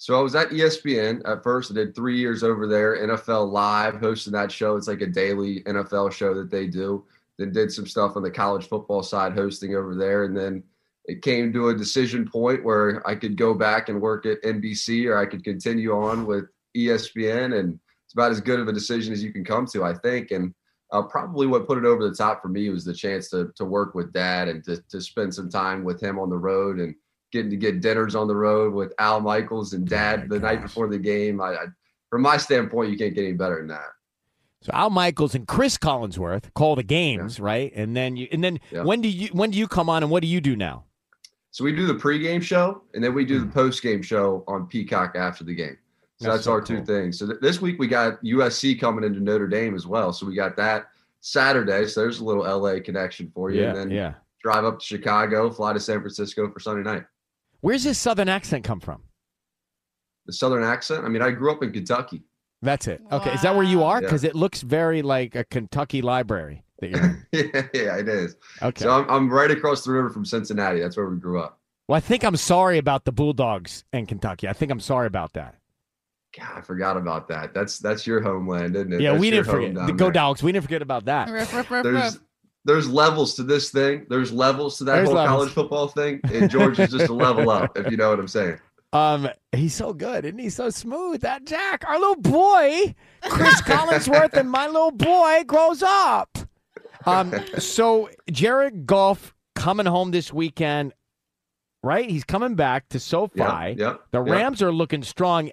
So I was at ESPN at first. I did three years over there, NFL Live, hosting that show. It's like a daily NFL show that they do. Then did some stuff on the college football side, hosting over there, and then it came to a decision point where I could go back and work at NBC, or I could continue on with ESPN, and it's about as good of a decision as you can come to, I think. And uh, probably what put it over the top for me was the chance to to work with Dad and to to spend some time with him on the road and getting to get dinners on the road with Al Michaels and oh Dad the night before the game. I, I, from my standpoint, you can't get any better than that. So Al Michaels and Cris Collinsworth call the games, right? And then you and then Yeah. when do you when do you come on and what do you do now? So we do the pregame show and then we do the hmm. postgame show on Peacock after the game. So That's that's, so our two things. So th- this week we got USC coming into Notre Dame as well. So we got that Saturday. So there's a little LA connection for you. Yeah, and then yeah. drive up to Chicago, fly to San Francisco for Sunday night. Where's this southern accent come from? The Southern accent. I mean, I grew up in Kentucky. That's it. Okay, is that where you are? Yeah. Because it looks very like a Kentucky library that you're in. yeah, yeah, it is. Okay. So I'm, I'm right across the river from Cincinnati. That's where we grew up. Well, I think I'm sorry about the Bulldogs and Kentucky. I think I'm sorry about that. God, I forgot about that. That's that's your homeland, isn't it? Yeah, That's we didn't forget. The Go there. Dogs. We didn't forget about that. Ruff, ruff, ruff, there's levels to this thing. There's levels to that There's whole levels. college football thing. And George is just a level up, if you know what I'm saying. Um, he's so good, isn't he? So smooth. That Jack, our little boy, Cris Collinsworth, and my little boy grows up. Um, so Jared Goff coming home this weekend, right? He's coming back to SoFi. Yep, yep, the. Rams are looking strong.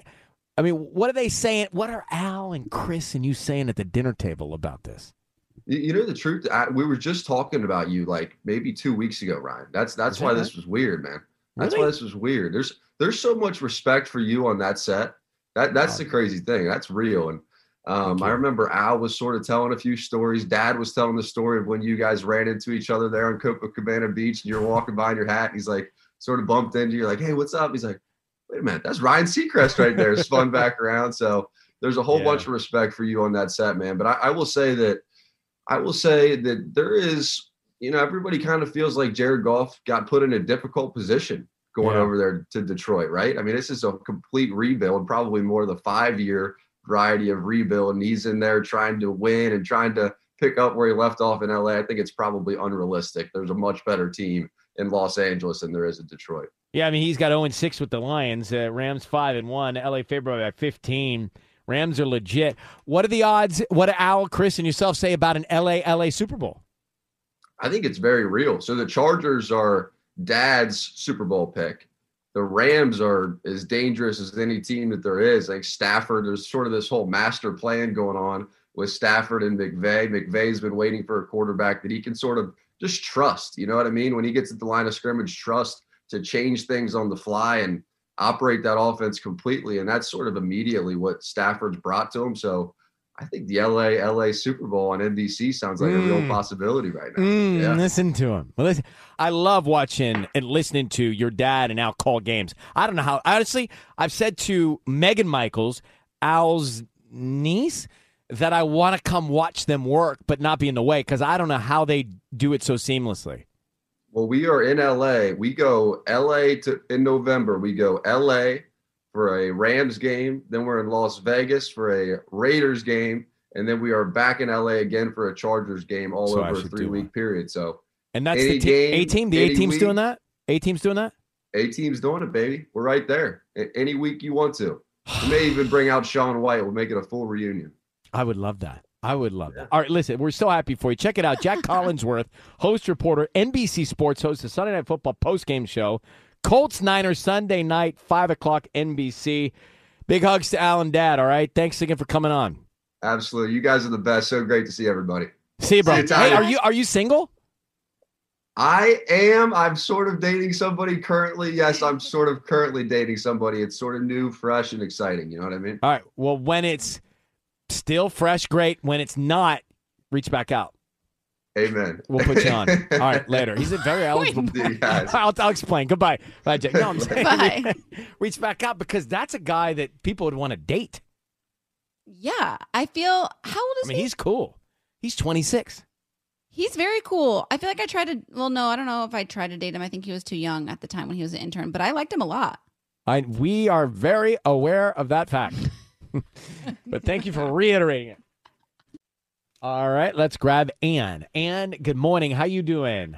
I mean, what are they saying? What are Al and Chris and you saying at the dinner table about this? You, know the truth. I, we were just talking about you like maybe two weeks ago, Ryan. That's that's why this was weird, man. That's Really? why this was weird. There's there's so much respect for you on that set. That that's the crazy thing. That's real. And um, I remember Al was sort of telling a few stories. Dad was telling the story of when you guys ran into each other there on Copacabana Beach, and you're walking by in your hat. And he's like, sort of bumped into you, you're like, "Hey, what's up?" He's like, "Wait a minute, that's Ryan Seacrest right there." Spun back around. So there's a whole Yeah. bunch of respect for you on that set, man. But I, I will say that I will say that there is, you know, everybody kind of feels like Jared Goff got put in a difficult position going Yeah. over there to Detroit, right? I mean, this is a complete rebuild, probably more of the five year variety of rebuild. And he's in there trying to win and trying to pick up where he left off in LA. I think it's probably unrealistic. There's a much better team in Los Angeles than there is in Detroit. Yeah, I mean he's got 0 6 with the Lions. Uh, Rams five and one. LA favorite at 15. Rams are legit. What are the odds? What do Al, Chris, and yourself say about an LA LA Super Bowl? I think it's very real. So the Chargers are dad's Super Bowl pick. The Rams are as dangerous as any team that there is. Like Stafford, there's sort of this whole master plan going on with Stafford and McVay. McVay's been waiting for a quarterback that he can sort of just trust. You know what I mean? When he gets at the line of scrimmage, trust to change things on the fly and operate that offense completely. And that's sort of immediately what Stafford's brought to him. So I think the LA LA Super Bowl on NBC sounds like a real Mm. possibility right now. Mm, Yeah. Listen to him. Well, listen, I love watching and listening to your dad and Al call games. I don't know how. Honestly, I've said to Megan Michaels, Al's niece, that I want to come watch them work, but not be in the way because I don't know how they do it so seamlessly. Well, we are in LA. We go LA to in November. We go LA for a Rams game. Then we're in Las Vegas for a Raiders game, and then we are back in LA again for a Chargers game, all So over a three week period. So And that's the te- game, A team. The A team's week. doing that. A team's doing that. A team's doing it, baby. We're right there. Any week you want to. We may even bring out Sean White. We'll make it a full reunion. I would love that. I would love that. All right, listen, we're so happy for you. Check it out. Jack Collinsworth, host reporter, NBC Sports host, the Sunday Night Football postgame show. Colts Niners Sunday night, 5 o'clock NBC. Big hugs to Alan Dad, all right? Thanks again for coming on. Absolutely. You guys are the best. So great to see everybody. See you, bro. See you, hey, are you are you single? I am. I'm sort of dating somebody currently. Yes, I'm sort of currently dating somebody. It's sort of new, fresh, and exciting. You know what I mean? All right. Well, when it's still fresh, great. When it's not, reach back out. Amen. We'll put you on. All right, later. He's a very eligible. See. I'll, I'll explain. Goodbye. Bye, Jack. No, I'm saying Bye. reach back out because that's a guy that people would want to date. Yeah, I feel. How old is I mean, he? he's cool. He's 26. He's very cool. I feel like I tried to. Well, no, I don't know if I tried to date him. I think he was too young at the time when he was an intern, but I liked him a lot. I we are very aware of that fact. but thank you for reiterating it. All right, let's grab Ann. Ann, good morning. How you doing?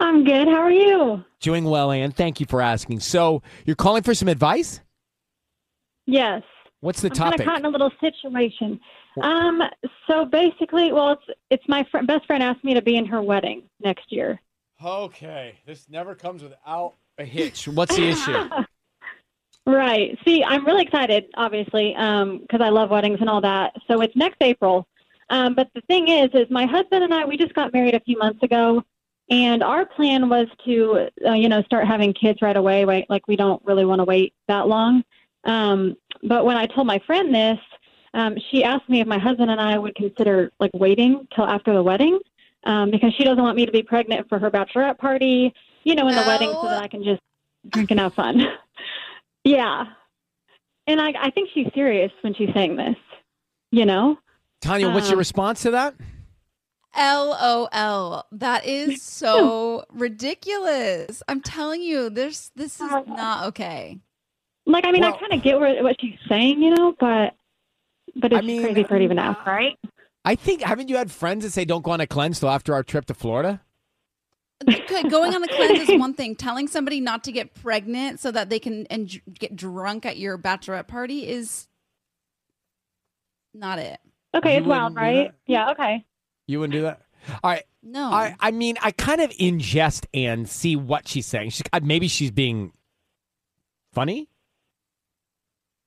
I'm good. How are you? Doing well, Ann. Thank you for asking. So, you're calling for some advice? Yes. What's the topic? I'm topic? of caught in a little situation. Um. So basically, well, it's it's my fr- best friend asked me to be in her wedding next year. Okay, this never comes without a hitch. What's the issue? Right. See, I'm really excited, obviously, because I love weddings and all that. So it's next April. Um, but the thing is, is my husband and I, we just got married a few months ago, and our plan was to, uh, you know, start having kids right away. Right? Like we don't really want to wait that long. Um, but when I told my friend this, um, she asked me if my husband and I would consider like waiting till after the wedding, um, because she doesn't want me to be pregnant for her bachelorette party, you know, in the wedding, so that I can just drink and have fun. yeah. And I, I think she's serious when she's saying this, you know? Tanya, what's your Um, response to that? LOL. That is so ridiculous. I'm telling you, this this is not okay. Like, I mean, I kind of get where, what she's saying, you know, but but it's mean, crazy for her to even ask, right? I think haven't you had friends that say don't go on a cleanse till after our trip to Florida? Okay, going on a cleanse is one thing. Telling somebody not to get pregnant so that they can and get drunk at your bachelorette party is not it. Okay, You it's wild, right? Yeah, okay. You wouldn't do that? All right. No. I, I mean, I kind of ingest and see what she's saying. She's, uh, maybe she's being funny.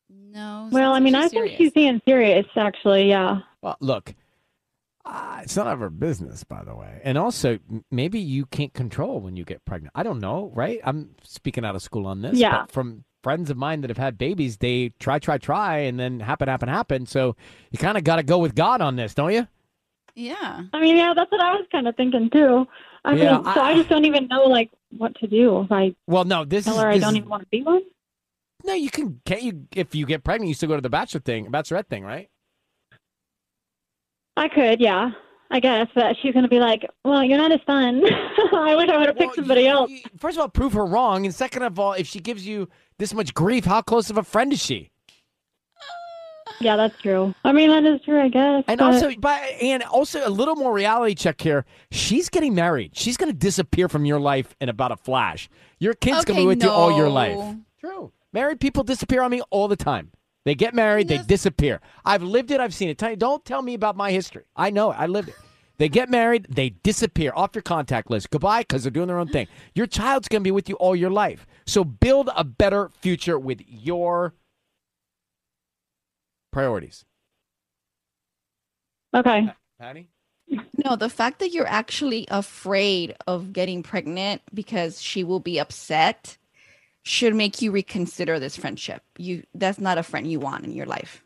No. Well, I mean, I think she's being serious, actually, yeah. Well, look, uh, it's none of her business, by the way. And also, maybe you can't control when you get pregnant. I don't know, right? I'm speaking out of school on this. Yeah. But from friends of mine that have had babies, they try, try, try, and then happen, happen, happen. So you kind of got to go with God on this, don't you? Yeah. I mean, yeah, that's what I was kind of thinking, too. I Yeah, mean, so I, just don't even know, like, what to do if I Well, no, this tell is. her I this don't is- even want to be one. No, you can. Can't you? If you get pregnant, you still go to the bachelor thing, bachelorette thing, right? I could, yeah. I guess, but she's going to be like, well, you're not as fun. I wish I would have picked somebody else. First of all, prove her wrong, and second of all, if she gives you this much grief, how close of a friend is she? Yeah, that's true. I mean, that is true, I guess. And but- also, but and also a little more reality check here. She's getting married. She's going to disappear from your life in about a flash. Your kid's going to be with you all your life. True. Married people disappear on me all the time. They get married, they disappear. I've lived it. I've seen it. Tell- Don't tell me about my history. I know it. I lived it. They get married, they disappear off your contact list. Goodbye, because they're doing their own thing. Your child's going to be with you all your life. So build a better future with your priorities. Okay. Patty? No, the fact that you're actually afraid of getting pregnant because she will be upset should make you reconsider this friendship. You that's not a friend you want in your life.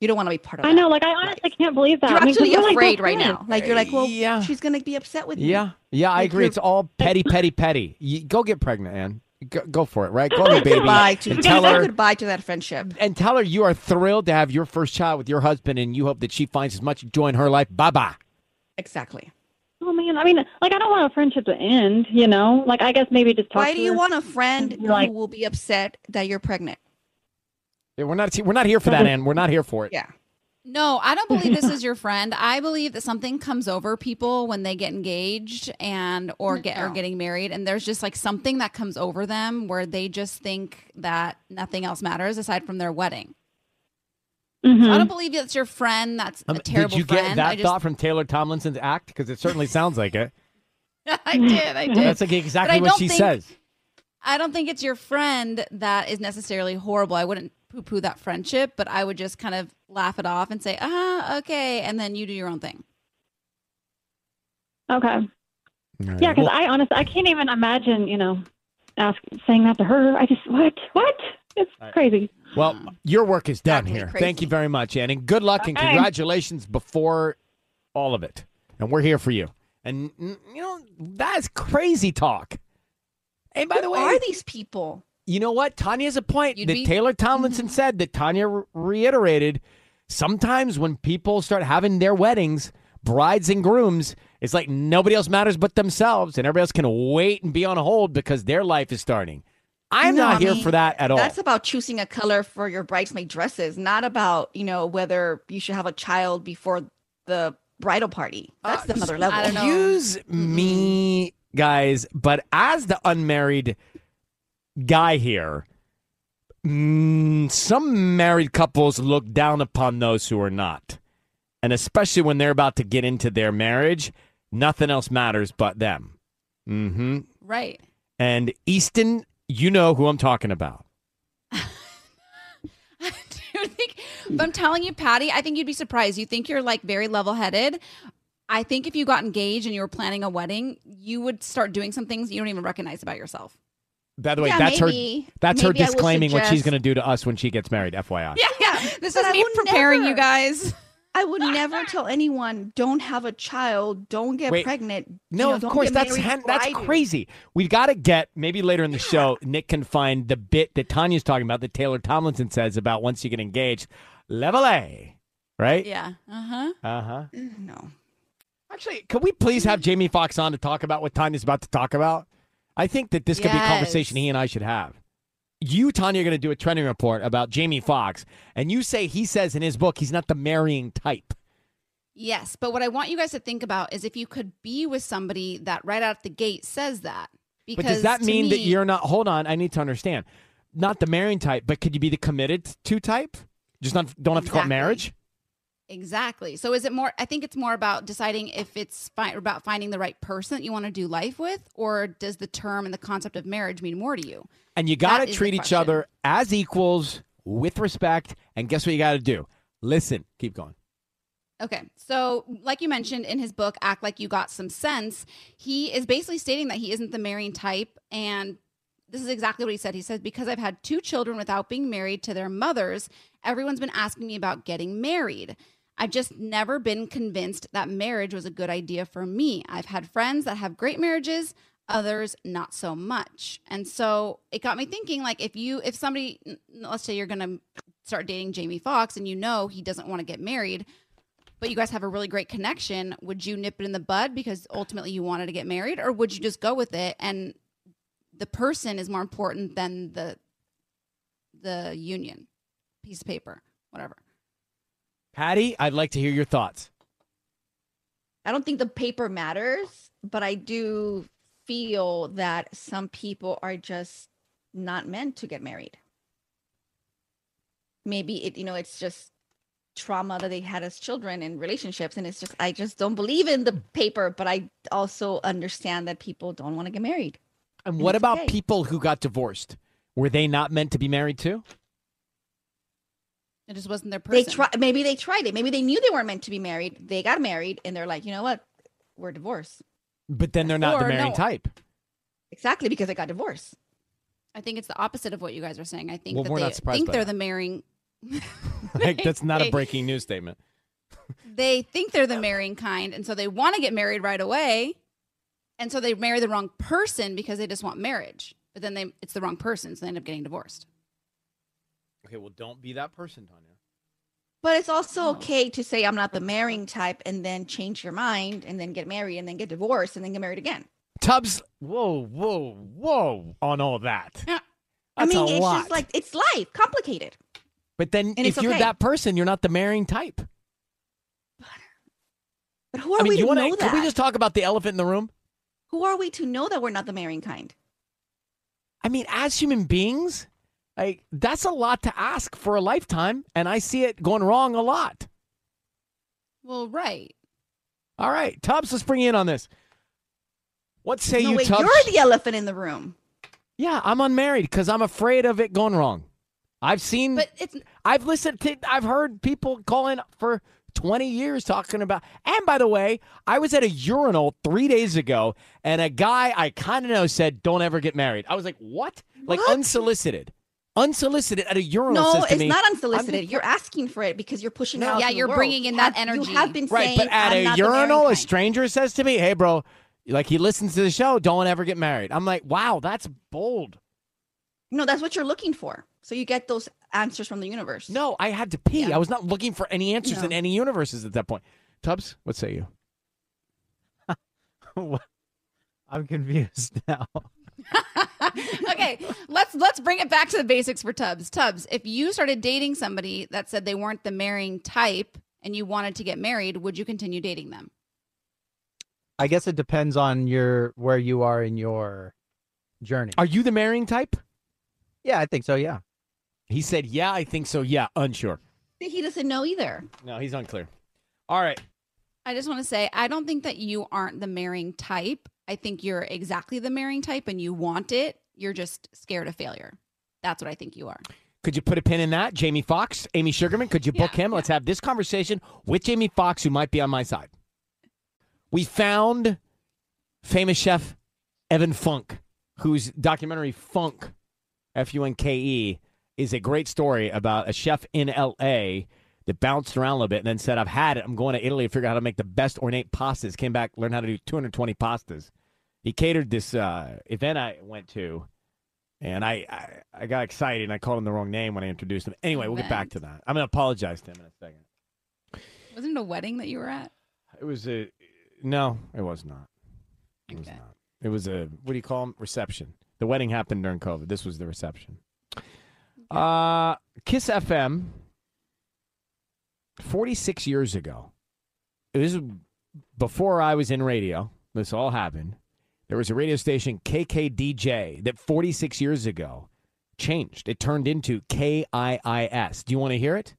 You don't want to be part of I that. know, like, I honestly can't believe that. You're I mean, 'cause actually we're, like, afraid best right friends. now. Like you're like, well, yeah. she's gonna be upset with me. Yeah, yeah, I Like agree. It's all petty, petty, petty. You, go get pregnant, Ann. Go, go for it, right? Go to baby. Goodbye to, and tell her goodbye to that friendship. and tell her you are thrilled to have your first child with your husband, and you hope that she finds as much joy in her life. Bye bye. Exactly. Oh, man. I mean, like, I don't want a friendship to end, you know? Like, I guess maybe just talk Why to do you want a friend like, who will be upset that you're pregnant? Yeah, We're not. We're not here for that, Ann. We're not here for it. Yeah. No, I don't believe this is your friend. I believe that something comes over people when they get engaged and or get or getting married and there's just like something that comes over them where they just think that nothing else matters aside from their wedding. So I don't believe it's your friend that's a Um, terrible did you friend. get that just thought from Taylor Tomlinson's act? Because it certainly sounds like it. I did, I did. That's like exactly I what don't she think- says. I don't think it's your friend that is necessarily horrible. I wouldn't poo poo that friendship, but I would just kind of laugh it off and say, ah, okay. And then you do your own thing. Okay. Yeah, because I honestly, I can't even imagine, you know, ask saying that to her. I just, what? What? It's crazy. Well, your work is done here. Thank you very much, Ann, and good luck and Okay. congratulations before all of it. And we're here for you. And mm, you know that's crazy talk. And by the way, are these people? You know what? Tanya has a point You'd that be- Taylor Tomlinson said that Tanya re- reiterated. Sometimes when people start having their weddings, brides and grooms, it's like nobody else matters but themselves, and everybody else can wait and be on hold because their life is starting. I'm No, not I here mean, for that at all. That's about choosing a color for your bridesmaid dresses, not about, you know, whether you should have a child before the bridal party. That's another level. Excuse me, guys, but as the unmarried guy here, mm, some married couples look down upon those who are not. And especially when they're about to get into their marriage, nothing else matters but them. hmm Right. And Easton, you know who I'm talking about. But I'm telling you, Patty, I think you'd be surprised. You think you're like very level headed. I think if you got engaged and you were planning a wedding, you would start doing some things you don't even recognize about yourself. By the way, Yeah, that's maybe- her. That's her maybe I will disclaiming what she's going to do to us when she gets married. FYI. Yeah, yeah. This But is I me would preparing you guys. I would never tell anyone, don't have a child, don't get Wait. pregnant. you No, know, of course that's that's crazy. We've got to get maybe later in the show. Nick can find the bit that Tanya's talking about that Taylor Tomlinson says about once you get engaged, level A, right? Yeah. Uh huh. Uh huh. No. Actually, could we please have Jamie Foxx on to talk about what Tanya's about to talk about? I think that this could be a conversation he and I should have. You, Tanya, are going to do a trending report about Jamie Foxx, and you say he says in his book he's not the marrying type. Yes, but what I want you guys to think about is if you could be with somebody that right out the gate says that. Because but does that mean that you're not? Hold on, I need to understand. Not the marrying type, but could you be the committed to type? Just not don't have to call it marriage. Exactly. So is it more? I think it's more about deciding if it's fi- about finding the right person that you want to do life with, or does the term and the concept of marriage mean more to you? And you got to treat each other as equals with respect. And guess what you got to do? Listen. Keep going. Okay. So, like you mentioned in his book, Act Like You Got Some Sense, he is basically stating that he isn't the marrying type. And this is exactly what he said. He says, Because I've had two children without being married to their mothers, everyone's been asking me about getting married. I've just never been convinced that marriage was a good idea for me. I've had friends that have great marriages, others not so much. And so it got me thinking like if you if somebody let's say you're going to start dating Jamie Foxx and you know he doesn't want to get married, but you guys have a really great connection, would you nip it in the bud because ultimately you wanted to get married or would you just go with it and the person is more important than the the union piece of paper, whatever. Patty, I'd like to hear your thoughts. I don't think the paper matters, but I do feel that some people are just not meant to get married. Maybe it, you know, it's just trauma that they had as children in relationships. And it's just, I just don't believe in the paper, but I also understand that people don't want to get married. And And what about okay. people who got divorced? Were they not meant to be married too? It just wasn't their person. They try, maybe they tried it. Maybe they knew they weren't meant to be married. They got married and they're like, you know what? We're divorced. But then they're not the marrying no. type. Exactly because they got divorced. I think it's the opposite of what you guys are saying. I think Well, that we're they not think they're that. the marrying like that's not a breaking news statement. they think they're the marrying kind and so they want to get married right away and so they marry the wrong person because they just want marriage but then they it's the wrong person so they end up getting divorced Okay, well, don't be that person, Tanya. But it's also Oh. okay to say I'm not the marrying type and then change your mind and then get married and then get divorced and then get married again. Tubbs, whoa, whoa, whoa, on all that. I That's mean, a it's lot. just like it's life, complicated. But then, And if you're okay. that person, you're not the marrying type. But who are I mean, we you to wanna- know that? Can we just talk about the elephant in the room? Who are we to know that we're not the marrying kind? I mean, as human beings, like that's a lot to ask for a lifetime, and I see it going wrong a lot. well right All right, Tubbs, let's bring you in on this. What say no, you, wait, Tubbs? you're the elephant in the room. Yeah, I'm unmarried because I'm afraid of it going wrong. I've seen, but it's I've listened to, I've heard people calling for 20 years talking about. And by the way, I was at a urinal three days ago, and a guy I kind of know said, "Don't ever get married." I was like, "What?" Like What? unsolicited, unsolicited at a urinal. No, says it's me, not "I'm unsolicited. You're asking for it because you're pushing No. out. Yeah, you're world. bringing in You that have- energy. You have been Right, saying but at I'm a not the marrying urinal, a stranger says to me, "Hey, bro." Like he listens to the show, don't ever get married. I'm like, wow, that's bold. No, that's what you're looking for. So you get those answers from the universe. No, I had to pee. I was not looking for any answers No. in any universes at that point. Tubbs, what say you? I'm confused now. okay, let's let's bring it back to the basics for Tubbs. Tubbs, if you started dating somebody that said they weren't the marrying type and you wanted to get married, would you continue dating them? I guess it depends on your where you are in your journey. Are you the marrying type? Yeah, I think so. Yeah. He said, "Yeah, I think so." Yeah, unsure. He doesn't know either. No, he's unclear. All right. I just want to say I don't think that you aren't the marrying type. I think you're exactly the marrying type and you want it. You're just scared of failure. That's what I think you are. Could you put a pin in that? Jamie Foxx, Amy Sugarman, could you book him? Let's have this conversation with Jamie Foxx, who might be on my side. We found famous chef Evan Funk, whose documentary Funk, F U N K E, is a great story about a chef in L.A. that bounced around a little bit and then said, I've had it. I'm going to Italy to figure out how to make the best ornate pastas. Came back, learned how to do 220 pastas. He catered this uh, event I went to, and I, I, I got excited and I called him the wrong name when I introduced him. Anyway, we'll get back to that. I'm going to apologize to him in a second. Wasn't it a wedding that you were at? It was a, no, it was not. It was not. It was a, what do you call them? Reception. The wedding happened during COVID. This was the reception. Uh, Kiss FM, 46 years ago. It was before I was in radio. This all happened. There was a radio station, KKDJ, that 46 years ago changed. It turned into KIIS. Do you want to hear it?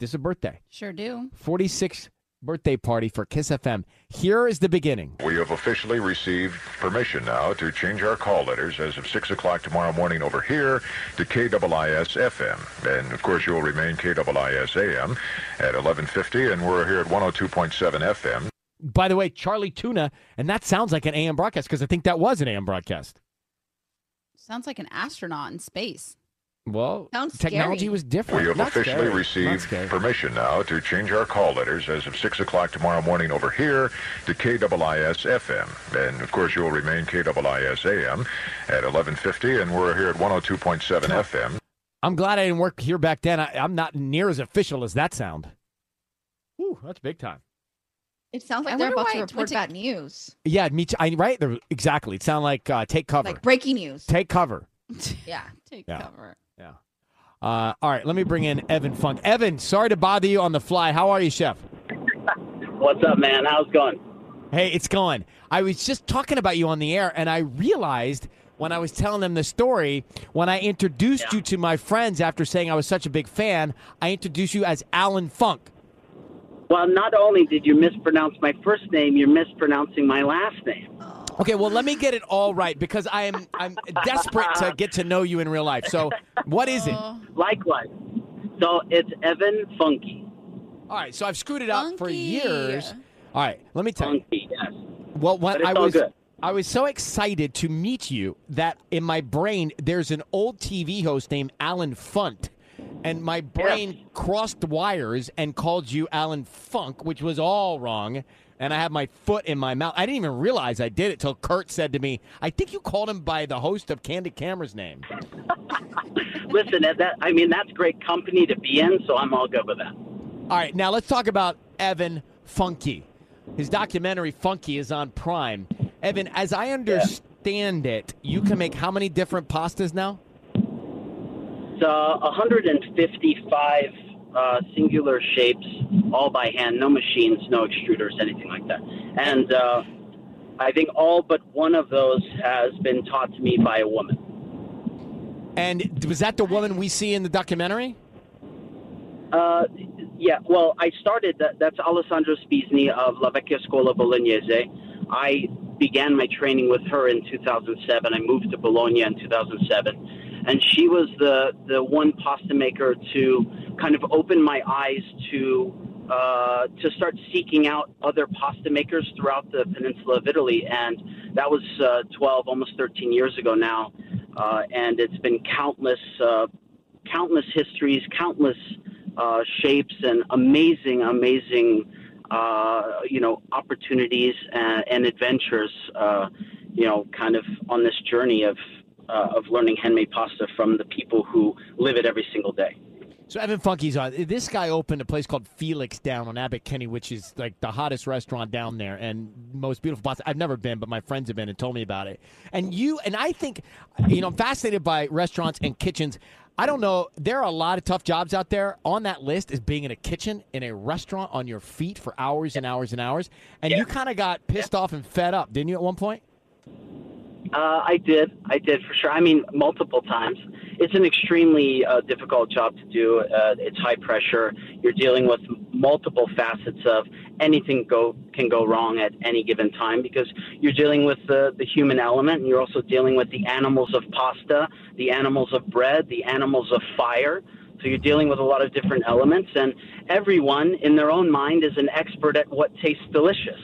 This is a birthday. Sure do. 46 birthday party for Kiss FM. Here is the beginning. We have officially received permission now to change our call letters as of 6 o'clock tomorrow morning over here to KIIS FM. And, of course, you'll remain KIIS AM at 1150, and we're here at 102.7 FM. By the way, Charlie Tuna, and that sounds like an AM broadcast because I think that was an AM broadcast. Sounds like an astronaut in space. Well, Sounds technology scary. was different. We have Not officially scary. Received permission now to change our call letters as of 6 o'clock tomorrow morning over here to KIIS FM. And, of course, you'll remain KIIS AM at 1150, and we're here at 102.7 FM. I'm glad I didn't work here back then. I, I'm not near as official as that sound. Ooh, that's big time. It sounds like I they're wonder about to report to- bad news. Yeah, me too. I, right? There- exactly. It sounded like uh, take cover. Like breaking news. Take cover. Yeah. Take Yeah. cover. Yeah. Uh, all right, let me bring in Evan Funk. Evan, sorry to bother you on the fly. How are you, Chef? What's up, man? How's it going? Hey, it's going. I was just talking about you on the air, and I realized when I was telling them the story, when I introduced you to my friends after saying I was such a big fan, I introduced you as Alan Funk. Well, not only did you mispronounce my first name, you're mispronouncing my last name. Okay, well, let me get it all right because I am I'm desperate to get to know you in real life. So, what is it? Likewise. So it's Evan Funke. All right, so I've screwed it up for years. All right, let me tell Funke, yes. you. Well, when But it's I all was good. I was so excited to meet you that in my brain there's an old TV host named Alan Funt. And my brain crossed wires and called you Alan Funk, which was all wrong. And I had my foot in my mouth. I didn't even realize I did it till Kurt said to me, "I think you called him by the host of Candid Camera's name." Listen, that, I mean that's great company to be in, so I'm all good with that. All right, now let's talk about Evan Funke. His documentary Funke is on Prime. Evan, as I understand it, you can make how many different pastas now? It's uh, 155 uh, singular shapes, all by hand, no machines, no extruders, anything like that. And uh, I think all but one of those has been taught to me by a woman. And was that the woman we see in the documentary? Uh, yeah, well, I started, that, that's Alessandra Spisni of La Vecchia Scuola Bolognese. I began my training with her in 2007. I moved to Bologna in 2007. And she was the, the one pasta maker to kind of open my eyes to uh, to start seeking out other pasta makers throughout the peninsula of Italy. And that was uh, 12, almost 13 years ago now. Uh, and it's been countless, uh, countless histories, countless uh, shapes, and amazing, amazing, uh, you know, opportunities and, and adventures. You know, kind of on this journey of uh, of learning handmade pasta from the people who live it every single day. So Evan Funke's on. This guy opened a place called Felix down on Abbot Kinney, which is like the hottest restaurant down there and most beautiful pasta. I've never been, but my friends have been and told me about it. And you and I think, you know, I'm fascinated by restaurants and kitchens. I don't know. There are a lot of tough jobs out there. On that list is being in a kitchen in a restaurant on your feet for hours and hours and hours. And you kind of got pissed off and fed up, didn't you, at one point? Uh, I did. I did for sure. I mean, multiple times. It's an extremely uh, difficult job to do. Uh, it's high pressure. You're dealing with multiple facets of anything go can go wrong at any given time because you're dealing with the, the human element and you're also dealing with the animals of pasta, the animals of bread, the animals of fire. So you're dealing with a lot of different elements, and everyone in their own mind is an expert at what tastes delicious.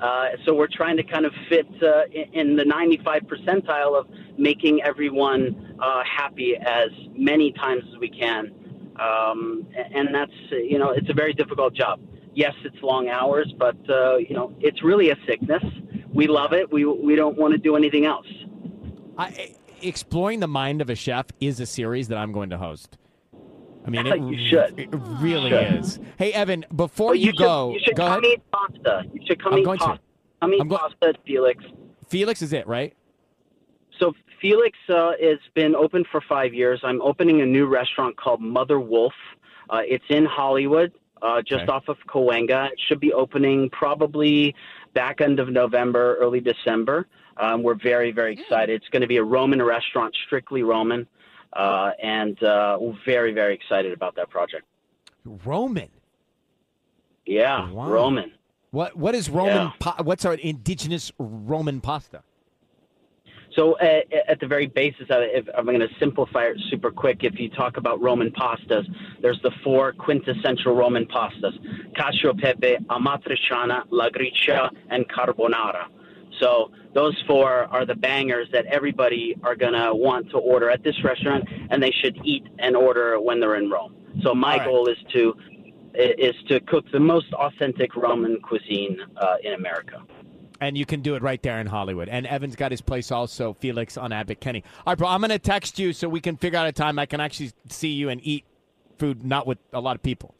Uh, so we're trying to kind of fit uh, in, the 95 percentile of making everyone uh, happy as many times as we can. Um, and that's, you know, it's a very difficult job. Yes, it's long hours, but, uh, you know, it's really a sickness. We love it. We, we don't want to do anything else. I, Exploring the Mind of a Chef is a series that I'm going to host. I mean, it, You should. It really Should. is. Hey, Evan, before Well, you, should, go, you should go come ahead. eat pasta. You should come I'm eat going to. pasta. Come eat I'm pasta at Felix. Felix is it, right? So Felix uh, has been open for five years. I'm opening a new restaurant called Mother Wolf. Uh, it's in Hollywood, uh, just Okay. off of Cahuenga. It should be opening probably back end of November, early December. Um, we're very, very excited. It's going to be a Roman restaurant, strictly Roman, uh, and uh, we're very, very excited about that project. Roman. Yeah, Wow. Roman. What What is Roman? Yeah. Pa- what's our indigenous Roman pasta? So uh, at the very basis of it, if I'm going to simplify it super quick, if you talk about Roman pastas, there's the four quintessential Roman pastas: cacio e pepe, amatriciana, la gricia, and carbonara. So those four are the bangers that everybody are going to want to order at this restaurant, and they should eat and order when they're in Rome. So my All right. goal is to is to cook the most authentic Roman cuisine uh, in America. And you can do it right there in Hollywood. And Evan's got his place also, Felix on Abbot Kinney. All right, bro, I'm going to text you so we can figure out a time I can actually see you and eat food, not with a lot of people.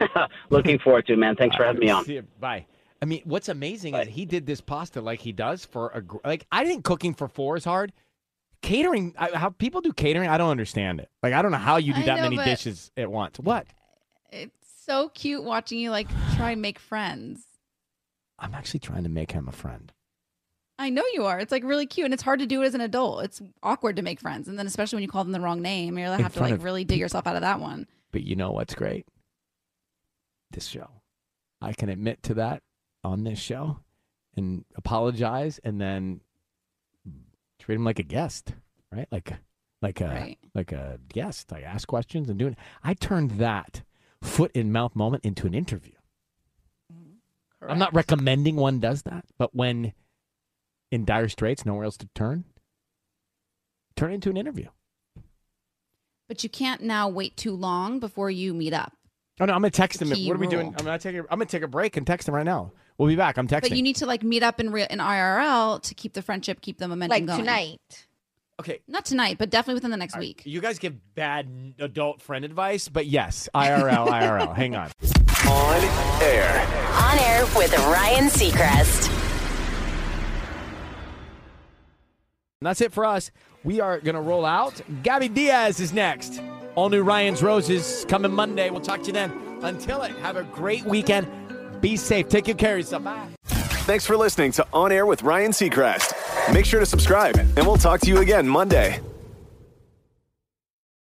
Looking forward to it, man. Thanks for having me on. See you. Bye. I mean, what's amazing is he did this pasta like he does for a gr- like. I think cooking for four is hard. Catering, I, how people do catering, I don't understand it. Like, I don't know how you do I that know, many dishes at once. What? It's so cute watching you like try and make friends. I'm actually trying to make him a friend. I know you are. It's like really cute, and it's hard to do it as an adult. It's awkward to make friends, and then especially when you call them the wrong name, you'll In have to like of really dig yourself out of that one. But you know what's great? This show. I can admit to that on this show and apologize and then treat him like a guest, right? Like like a Right. like a guest. I ask questions and doing I turned that foot in mouth moment into an interview. Mm-hmm. I'm not recommending one does that, but when in dire straits, nowhere else to turn, turn it into an interview. But you can't now wait too long before you meet up. Oh no, I'm gonna text him. What are we doing? I'm gonna take a, I'm gonna take a break and text him right now. We'll be back. I'm texting. But you need to like meet up in real in IRL to keep the friendship, keep the momentum Like going. tonight. Okay. Not tonight, but definitely within the next week. You guys give bad adult friend advice, but yes, IRL, IRL. Hang on. On air. On air with Ryan Seacrest. And that's it for us. We are gonna roll out. Gabby Diaz is next. All new Ryan's Roses coming Monday. We'll talk to you then. Until it, have a great weekend. Be safe. Take good care of yourself. Bye. Thanks for listening to On Air with Ryan Seacrest. Make sure to subscribe, and we'll talk to you again Monday.